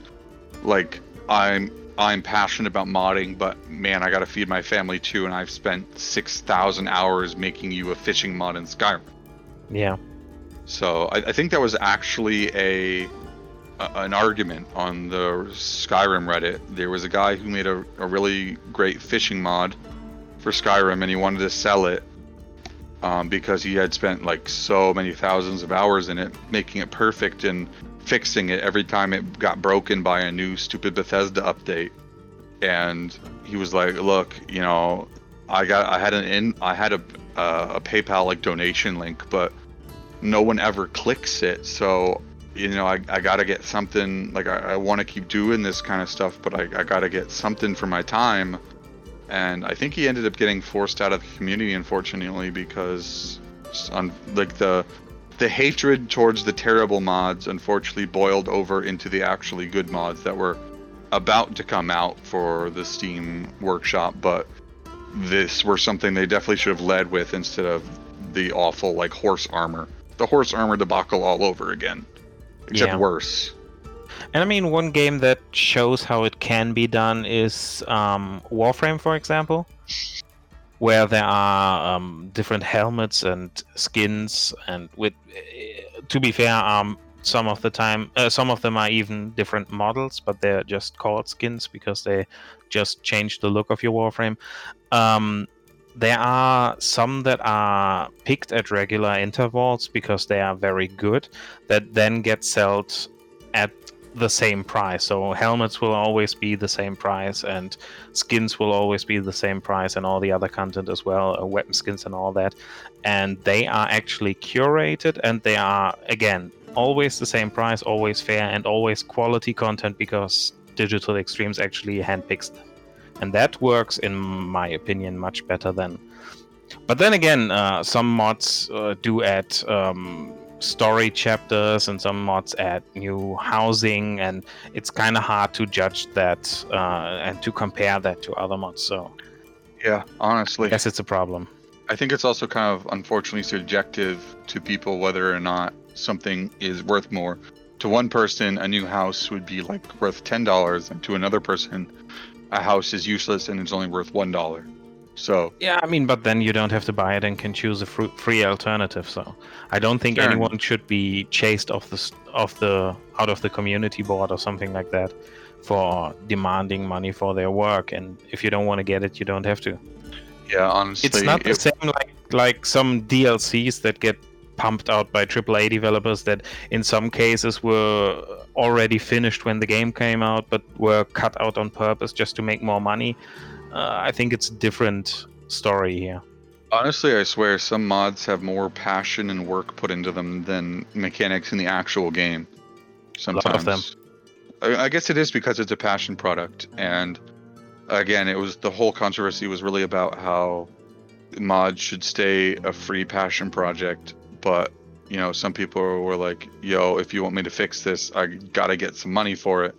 like I'm I'm passionate about modding, but man, I gotta feed my family too, and I've spent six thousand hours making you a fishing mod in Skyrim. Yeah. So I, I think that was actually a, a an argument on the Skyrim Reddit. There was a guy who made a, a really great fishing mod for Skyrim, and he wanted to sell it um, because he had spent like so many thousands of hours in it, making it perfect and fixing it every time it got broken by a new stupid Bethesda update. And he was like, "Look, you know, I got I had an in I had a uh, a PayPal like donation link, but no one ever clicks it. So you know, I, I got to get something. Like I, I want to keep doing this kind of stuff, but I, I got to get something for my time." And I think he ended up getting forced out of the community, unfortunately, because on like the the hatred towards the terrible mods unfortunately boiled over into the actually good mods that were about to come out for the Steam workshop, but this were something they definitely should have led with instead of the awful like horse armor. The horse armor debacle all over again. Except Yeah. worse. And I mean, one game that shows how it can be done is um, Warframe, for example, where there are um, different helmets and skins, and with, uh, to be fair, um, some of the time, uh, some of them are even different models, but they're just called skins because they just change the look of your Warframe. Um, there are some that are picked at regular intervals because they are very good, that then get sold at the same price. So helmets will always be the same price, and skins will always be the same price, and all the other content as well, uh, weapon skins and all that. And they are actually curated, and they are again always the same price, always fair, and always quality content because Digital Extremes actually handpicks them, and that works, in my opinion, much better than. But then again, uh, some mods uh, do add um, story chapters and some mods add new housing and it's kind of hard to judge that uh, and to compare that to other mods so Yeah, honestly. i guess it's a problem I think it's also kind of unfortunately subjective to people whether or not something is worth more. To one person, a new house would be like worth ten dollars, and to another person, a house is useless and it's only worth one dollar. So yeah i mean but then you don't have to buy it and can choose a fru- free alternative so i don't think Sure. anyone should be chased off the off the out of the community board or something like that for demanding money for their work and if you don't want to get it you don't have to yeah, honestly, it's not the it- same like like some DLCs that get pumped out by AAA developers that in some cases were already finished when the game came out but were cut out on purpose just to make more money. Uh, I think it's a different story here. honestly, I swear some mods have more passion and work put into them than mechanics in the actual game. Sometimes. A lot of them. I, I guess it is because it's a passion product, and again, it was the whole controversy was really about how mods should stay a free passion project, but you know, some people were like, "Yo, if you want me to fix this, I gotta get some money for it,"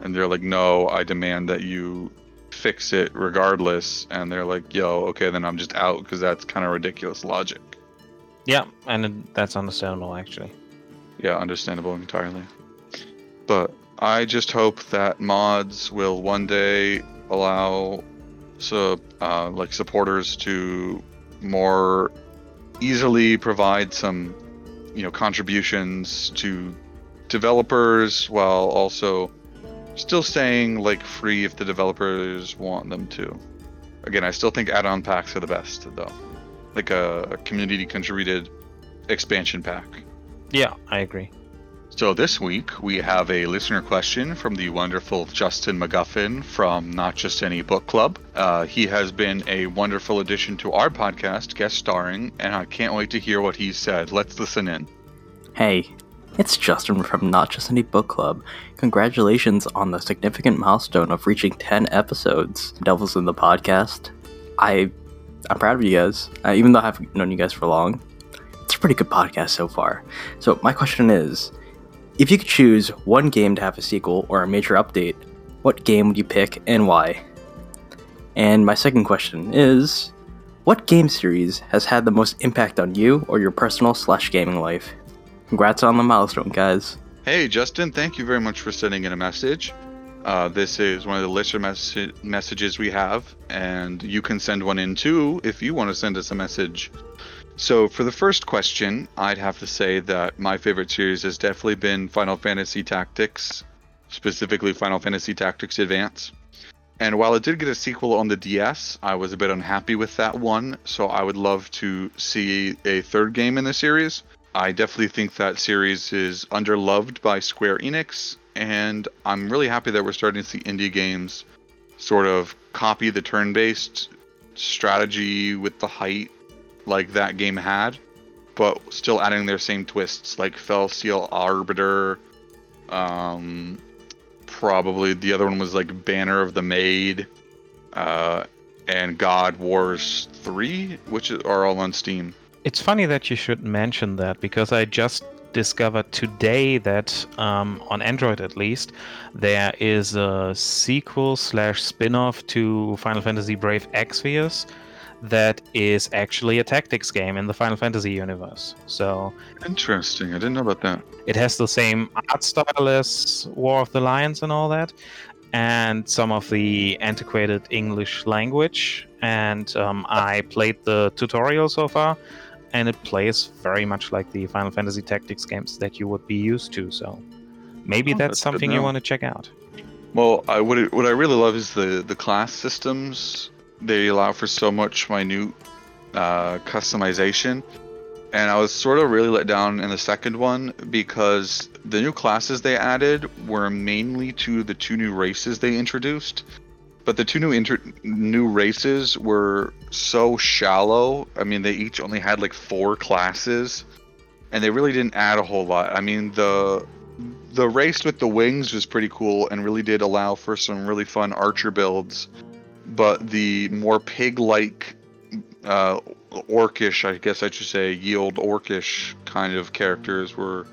and they're like, "No, I demand that you fix it regardless," and they're like, "Yo, okay, then I'm just out because that's kind of ridiculous logic." Yeah, and that's understandable actually. Yeah, understandable entirely. But I just hope that mods will one day allow so uh, like supporters to more easily provide some you know contributions to developers while also still staying like free if the developers want them to. Again, I still think add-on packs are the best though. Like a, a community contributed expansion pack. Yeah, I agree. So this week we have a listener question from the wonderful Justin McGuffin from Not Just Any Book Club. Uh, he has been a wonderful addition to our podcast, guest starring, and I can't wait to hear what he said. Let's listen in. Hey, it's Justin from Not Just Any Book Club. Congratulations on the significant milestone of reaching 10 episodes. Devils in the podcast. I, I'm proud of you guys. Uh, even though I've known you guys for long, it's a pretty good podcast so far. So my question is, If you could choose one game to have a sequel or a major update, what game would you pick and why? And my second question is what game series has had the most impact on you or your personal slash gaming life? Congrats on the milestone, guys. Hey, Justin, thank you very much for sending in a message. Uh, this is one of the listener mes- messages we have, and you can send one in too if you want to send us a message. So, for the first question, I'd have to say that my favorite series has definitely been Final Fantasy Tactics, specifically Final Fantasy Tactics Advance. And while it did get a sequel on the DS, I was a bit unhappy with that one, so I would love to see a third game in the series. I definitely think that series is underloved by Square Enix, and I'm really happy that we're starting to see indie games sort of copy the turn based strategy with the height like that game had, but still adding their same twists like Fell Seal Arbiter. Um, probably the other one was like Banner of the Maid, uh, and God Wars 3, which are all on Steam. It's funny that you should mention that because I just discovered today that um, on Android at least there is a sequel slash spin-off to Final Fantasy Brave Exvius that is actually a tactics game in the Final Fantasy universe. So Interesting. I didn't know about that. it has the same art style as War of the Lions and all that, and some of the antiquated English language. And um, I played the tutorial so far, and it plays very much like the Final Fantasy Tactics games that you would be used to. So maybe Oh, that's that's something you want to check out. Well, I what, it, what I really love is the the class systems. They allow for so much minute uh, customization, and I was sort of really let down in the second one because the new classes they added were mainly to the two new races they introduced. But the two new inter- new races were so shallow. I mean, they each only had like four classes, and they really didn't add a whole lot. I mean, the the race with the wings was pretty cool and really did allow for some really fun archer builds. But the more pig-like, uh, orcish, I guess I should say, yield orcish kind of characters were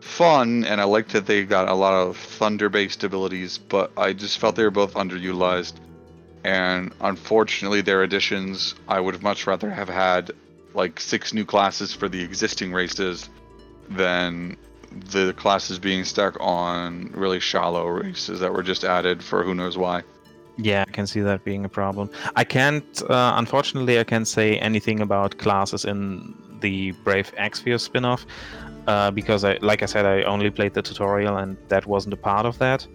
fun, and I liked that they got a lot of thunder-based abilities. But I just felt they were both underutilized, and unfortunately, their additions I would have much rather have had like six new classes for the existing races than the classes being stuck on really shallow races that were just added for who knows why. Yeah, I can see that being a problem. I can't, uh, unfortunately, I can't say anything about classes in the Brave Exvius spin-off uh, because, I, like I said, I only played the tutorial and that wasn't a part of that.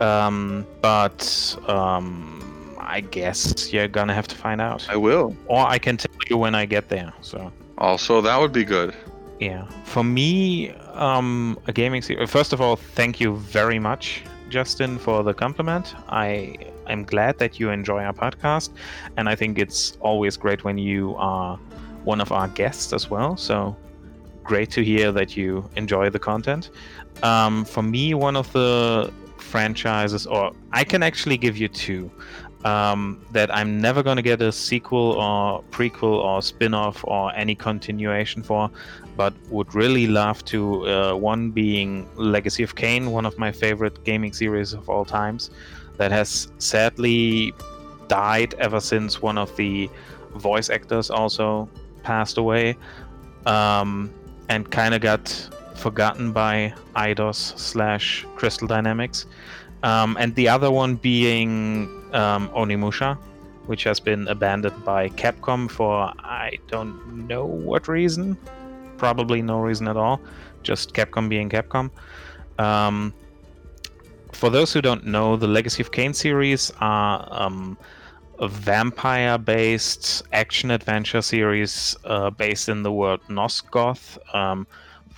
Um, but um, I guess you're gonna have to find out, I will. or I can tell you when I get there. So. Also, that would be good. Yeah, for me, um, a gaming series. First of all, thank you very much, Justin, for the compliment. I am glad that you enjoy our podcast, and I think it's always great when you are one of our guests as well. So great to hear that you enjoy the content. Um, for me, one of the franchises, or I can actually give you two. Um, that I'm never going to get a sequel or prequel or spin off or any continuation for, but would really love to. Uh, one being Legacy of Kain, one of my favorite gaming series of all times, that has sadly died ever since one of the voice actors also passed away, um, and kind of got forgotten by Eidos slash Crystal Dynamics. Um, and the other one being um, Onimusha, which has been abandoned by Capcom for I don't know what reason. Probably no reason at all. Just Capcom being Capcom. Um, for those who don't know, the Legacy of Kain series are um, a vampire-based action-adventure series uh, based in the world Nosgoth, um,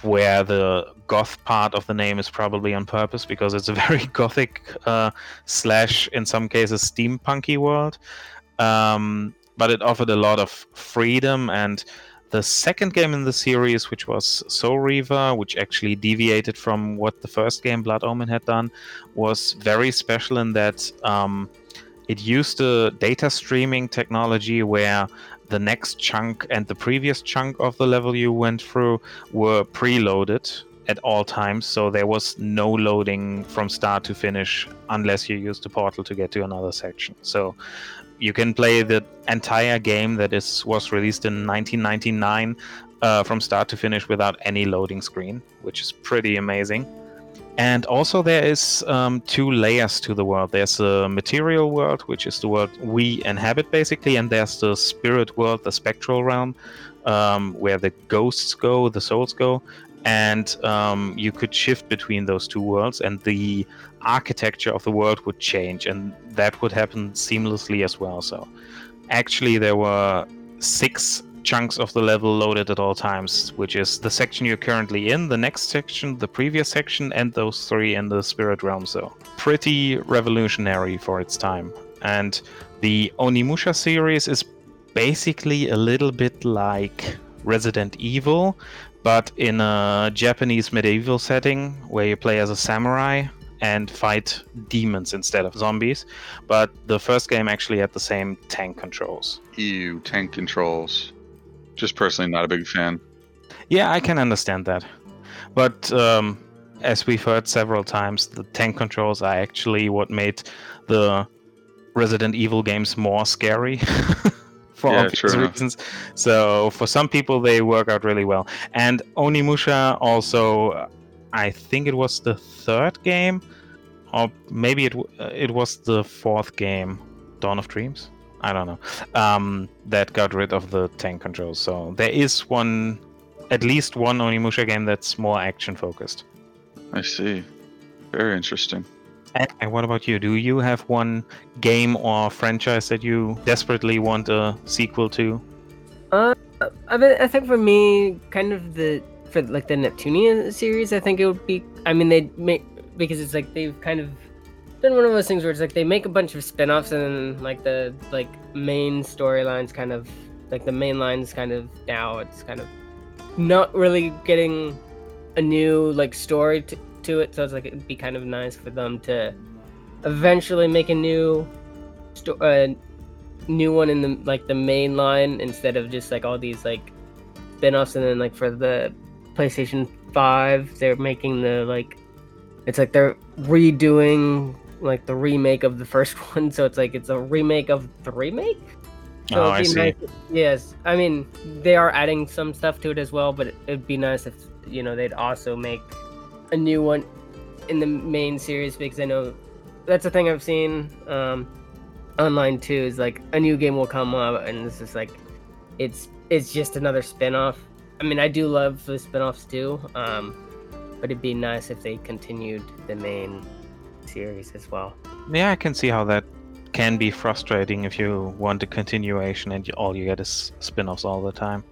where the goth part of the name is probably on purpose because it's a [laughs] very gothic uh, slash, in some cases, steampunky world. Um, but it offered a lot of freedom and the second game in the series, which was Soul Reaver, which actually deviated from what the first game Blood Omen had done, was very special in that um, it used a data streaming technology where the next chunk and the previous chunk of the level you went through were preloaded at all times, so there was no loading from start to finish unless you used the portal to get to another section. So you can play the entire game that is was released in 1999 uh, from start to finish without any loading screen, which is pretty amazing. And also, there is um, two layers to the world. There's the material world, which is the world we inhabit, basically, and there's the spirit world, the spectral realm, um, where the ghosts go, the souls go, and um, you could shift between those two worlds, and the architecture of the world would change, and that would happen seamlessly as well. So, actually, there were six chunks of the level loaded at all times, which is the section you're currently in, the next section, the previous section, and those three in the spirit realm. So, pretty revolutionary for its time. And the Onimusha series is basically a little bit like Resident Evil, but in a Japanese medieval setting where you play as a samurai and fight demons instead of zombies. But the first game actually had the same tank controls. EU tank controls. Just personally, not a big fan. Yeah, I can understand that. But um, as we've heard several times, the tank controls are actually what made the Resident Evil games more scary. [laughs] for Yeah, obvious true enough. reasons. So for some people, they work out really well. And Onimusha also, I think it was the third game, or maybe it uh, it was the fourth game, Dawn of Dreams. I don't know. Um, that got rid of the tank controls. So there is one, at least one Onimusha game that's more action focused. I see. Very interesting. And, and what about you? Do you have one game or franchise that you desperately want a sequel to? Uh, I mean, I think for me, kind of the for like the Neptunia series, I think it would be. I mean, they make because it's like they've kind of done one of those things where it's like they make a bunch of spin-offs and then like the like main storylines kind of like the main lines kind of now it's kind of not really getting a new like story to, to it. So it's like it'd be kind of nice for them to eventually make a new sto- uh, new one in the like the main line instead of just like all these like spin-offs and then like for the PlayStation 5 they're making the like it's like they're redoing like the remake of the first [laughs] one so it's like it's a remake of the remake so oh, I see. nice- yes I mean they are adding some stuff to it as well but it'd be nice if you know they'd also make a new one in the main series because I know that's the thing I've seen um online too is like a new game will come up and this is like it's it's just another spin-off i mean i do love the spin-offs too um but it'd be nice if they continued the main series as well Yeah, I can see how that can be frustrating if you want a continuation and you, all you get is spin-offs all the time.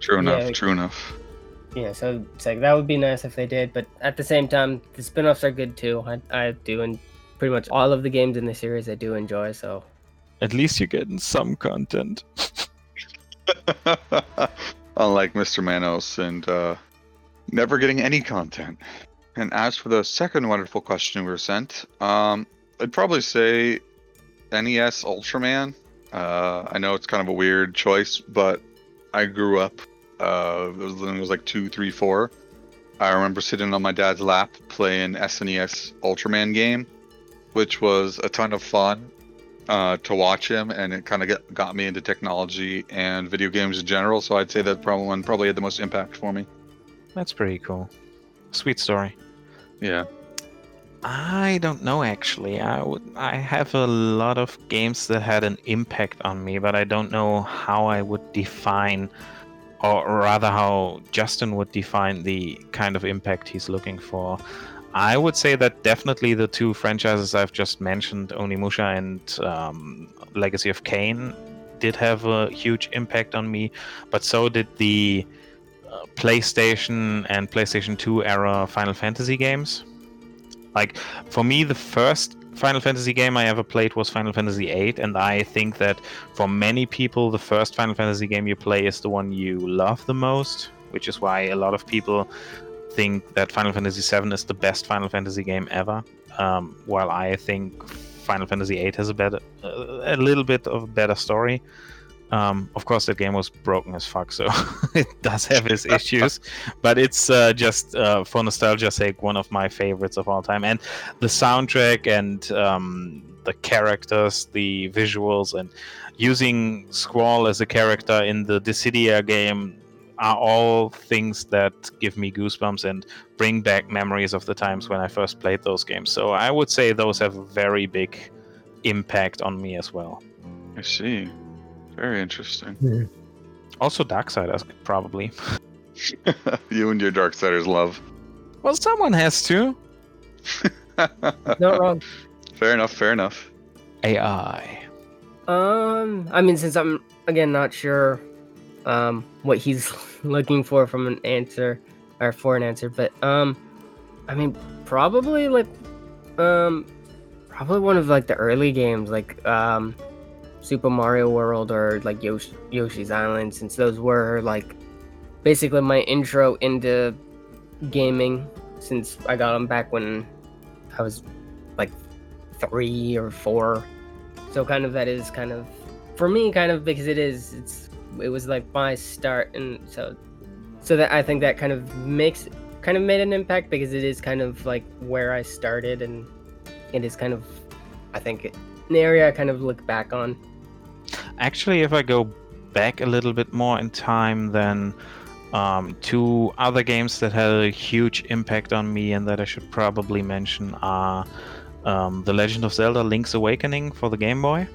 True enough. Yeah. True enough. yeah so it's like that would be nice if they did but at the same time the spin-offs are good too i, I do and pretty much all of the games in the series i do enjoy so At least you're getting some content. [laughs] Unlike Mr. Manos and uh, never getting any content. And as for the second wonderful question we were sent, um, I'd probably say NES Ultraman. Uh, I know it's kind of a weird choice, but I grew up. Uh, it was, it was like two, three, four. I remember sitting on my dad's lap playing SNES Ultraman game, which was a ton of fun uh, to watch him, and it kind of got me into technology and video games in general. So I'd say that probably one probably had the most impact for me. That's pretty cool. Sweet story. Yeah. I don't know actually. I would I have a lot of games that had an impact on me, but I don't know how I would define or rather how Justin would define the kind of impact he's looking for. I would say that definitely the two franchises I've just mentioned, Onimusha and um, Legacy of Kain, did have a huge impact on me, but so did the PlayStation and PlayStation 2 era Final Fantasy games. Like for me, the first Final Fantasy game I ever played was Final Fantasy VIII, and I think that for many people, the first Final Fantasy game you play is the one you love the most, which is why a lot of people think that Final Fantasy VII is the best Final Fantasy game ever. Um, while I think Final Fantasy VIII has a better, uh, a little bit of a better story. Um, of course, that game was broken as fuck, so [laughs] it does have its issues. But it's uh, just uh, for nostalgia's sake one of my favorites of all time. And the soundtrack and um, the characters, the visuals, and using Squall as a character in the Dissidia game are all things that give me goosebumps and bring back memories of the times when I first played those games. So I would say those have a very big impact on me as well. I see. Very interesting. Also, Darksiders probably. [laughs] [laughs] you and your Darksiders love. Well, someone has to. [laughs] Not wrong. Fair enough. Fair enough. AI. Um, I mean, since I'm again not sure, um, what he's looking for from an answer or for an answer, but um, I mean, probably like, um, probably one of like the early games, like um, Super Mario World or like Yoshi, Yoshi's Island, since those were like basically my intro into gaming. Since I got them back when I was like three or four, so kind of that is kind of for me kind of because it is it's it was like my start and so so that I think that kind of makes kind of made an impact because it is kind of like where I started and it is kind of I think an area I kind of look back on. Actually, if I go back a little bit more in time, then um, two other games that had a huge impact on me and that I should probably mention are um, The Legend of Zelda Link's Awakening for the Game Boy,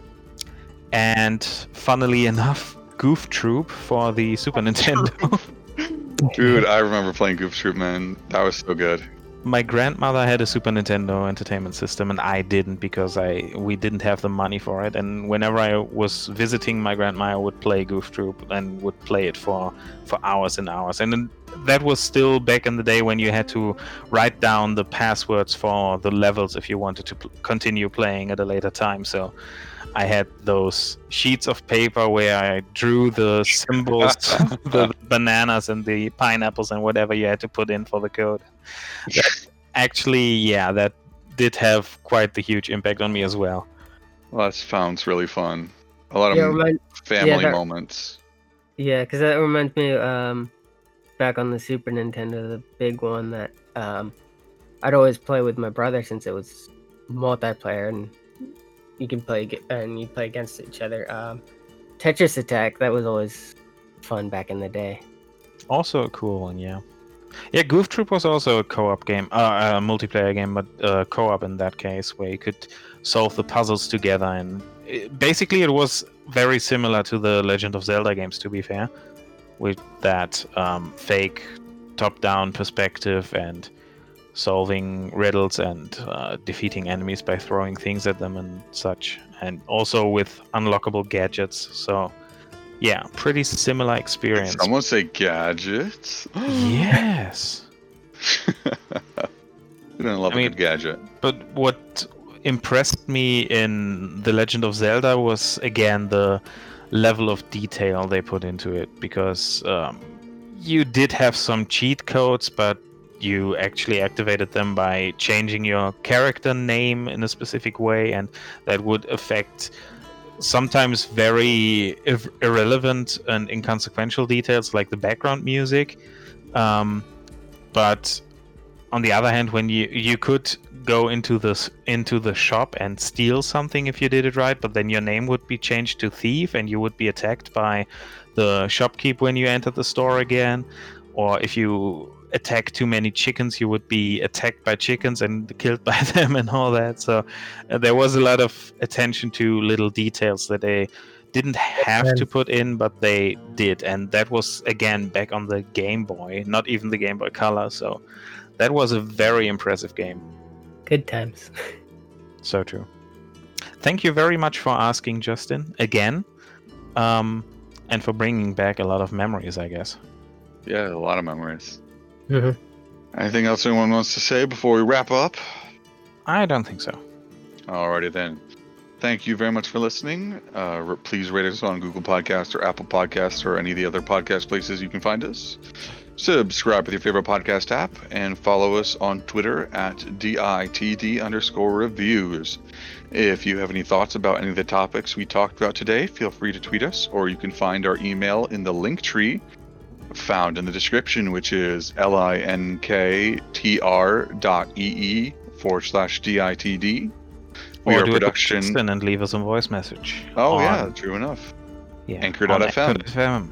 and funnily enough, Goof Troop for the Super Nintendo. [laughs] Dude, I remember playing Goof Troop, man. That was so good. My grandmother had a Super Nintendo entertainment system, and I didn't because I we didn't have the money for it. And whenever I was visiting my grandma, I would play Goof Troop and would play it for for hours and hours. And that was still back in the day when you had to write down the passwords for the levels if you wanted to continue playing at a later time. So I had those sheets of paper where I drew the symbols, [laughs] the bananas and the pineapples and whatever you had to put in for the code. That actually, yeah, that did have quite the huge impact on me as well. Well, that sounds really fun. A lot of Yeah, remind, family that- moments. yeah, because that reminds me um back on the Super Nintendo, the big one that um I'd always play with my brother since it was multiplayer and you can play and you play against each other. Um, Tetris Attack that was always fun back in the day. Also a cool one, yeah. Yeah, Goof Troop was also a co-op game, uh, a multiplayer game, but uh, co-op in that case, where you could solve the puzzles together. And it, basically, it was very similar to the Legend of Zelda games, to be fair, with that um, fake top-down perspective and solving riddles and uh, defeating enemies by throwing things at them and such, and also with unlockable gadgets. So, yeah, pretty similar experience. Someone say gadgets. [gasps] Yes. [laughs] you don't love I a mean- good gadget. But what impressed me in The Legend of Zelda was again the level of detail they put into it because um, you did have some cheat codes, but you actually activated them by changing your character name in a specific way, and that would affect sometimes very ir- irrelevant and inconsequential details like the background music. Um, but on the other hand, when you you could go into this into the shop and steal something if you did it right, but then your name would be changed to thief and you would be attacked by the shopkeep when you enter the store again. Or if you attack too many chickens, you would be attacked by chickens and [laughs] killed by them and all that. So uh, there was a lot of attention to little details that they didn't have to put in, but they did, and that was again back on the Game Boy, not even the Game Boy Color. So that was a very impressive game. Good times. [laughs] So true. Thank you very much for asking, Justin, again, um, and for bringing back a lot of memories. I guess. Yeah, a lot of memories. Mhm. Anything else anyone wants to say before we wrap up? I don't think so. Alrighty then. Thank you very much for listening. Uh, please rate us on Google Podcasts or Apple Podcasts or any of the other podcast places you can find us. Subscribe with your favorite podcast app and follow us on Twitter at DITD underscore reviews. If you have any thoughts about any of the topics we talked about today, feel free to tweet us or you can find our email in the link tree found in the description, which is linktr dot ee forward slash ditd. We or are do production. a production and leave us a voice message. Oh on- yeah, true enough. yeah Anchor.fm. Anchor.fm.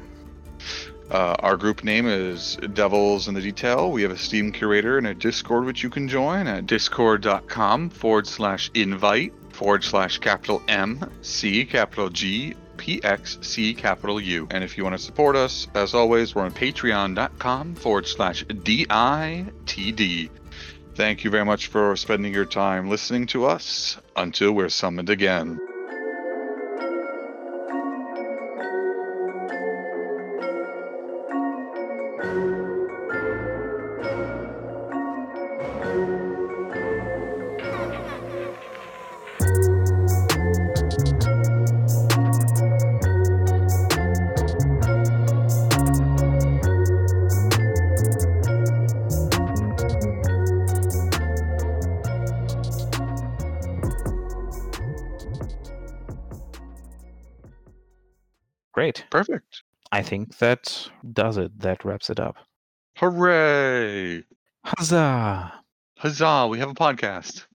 Uh, our group name is Devils in the Detail. We have a Steam curator and a Discord which you can join at discord.com forward slash invite forward slash capital M C capital G P X C capital U. And if you want to support us, as always, we're on patreon.com forward slash DITD. Thank you very much for spending your time listening to us. Until we're summoned again. Great. Perfect. I think that does it. That wraps it up. Hooray! Huzzah! Huzzah! We have a podcast.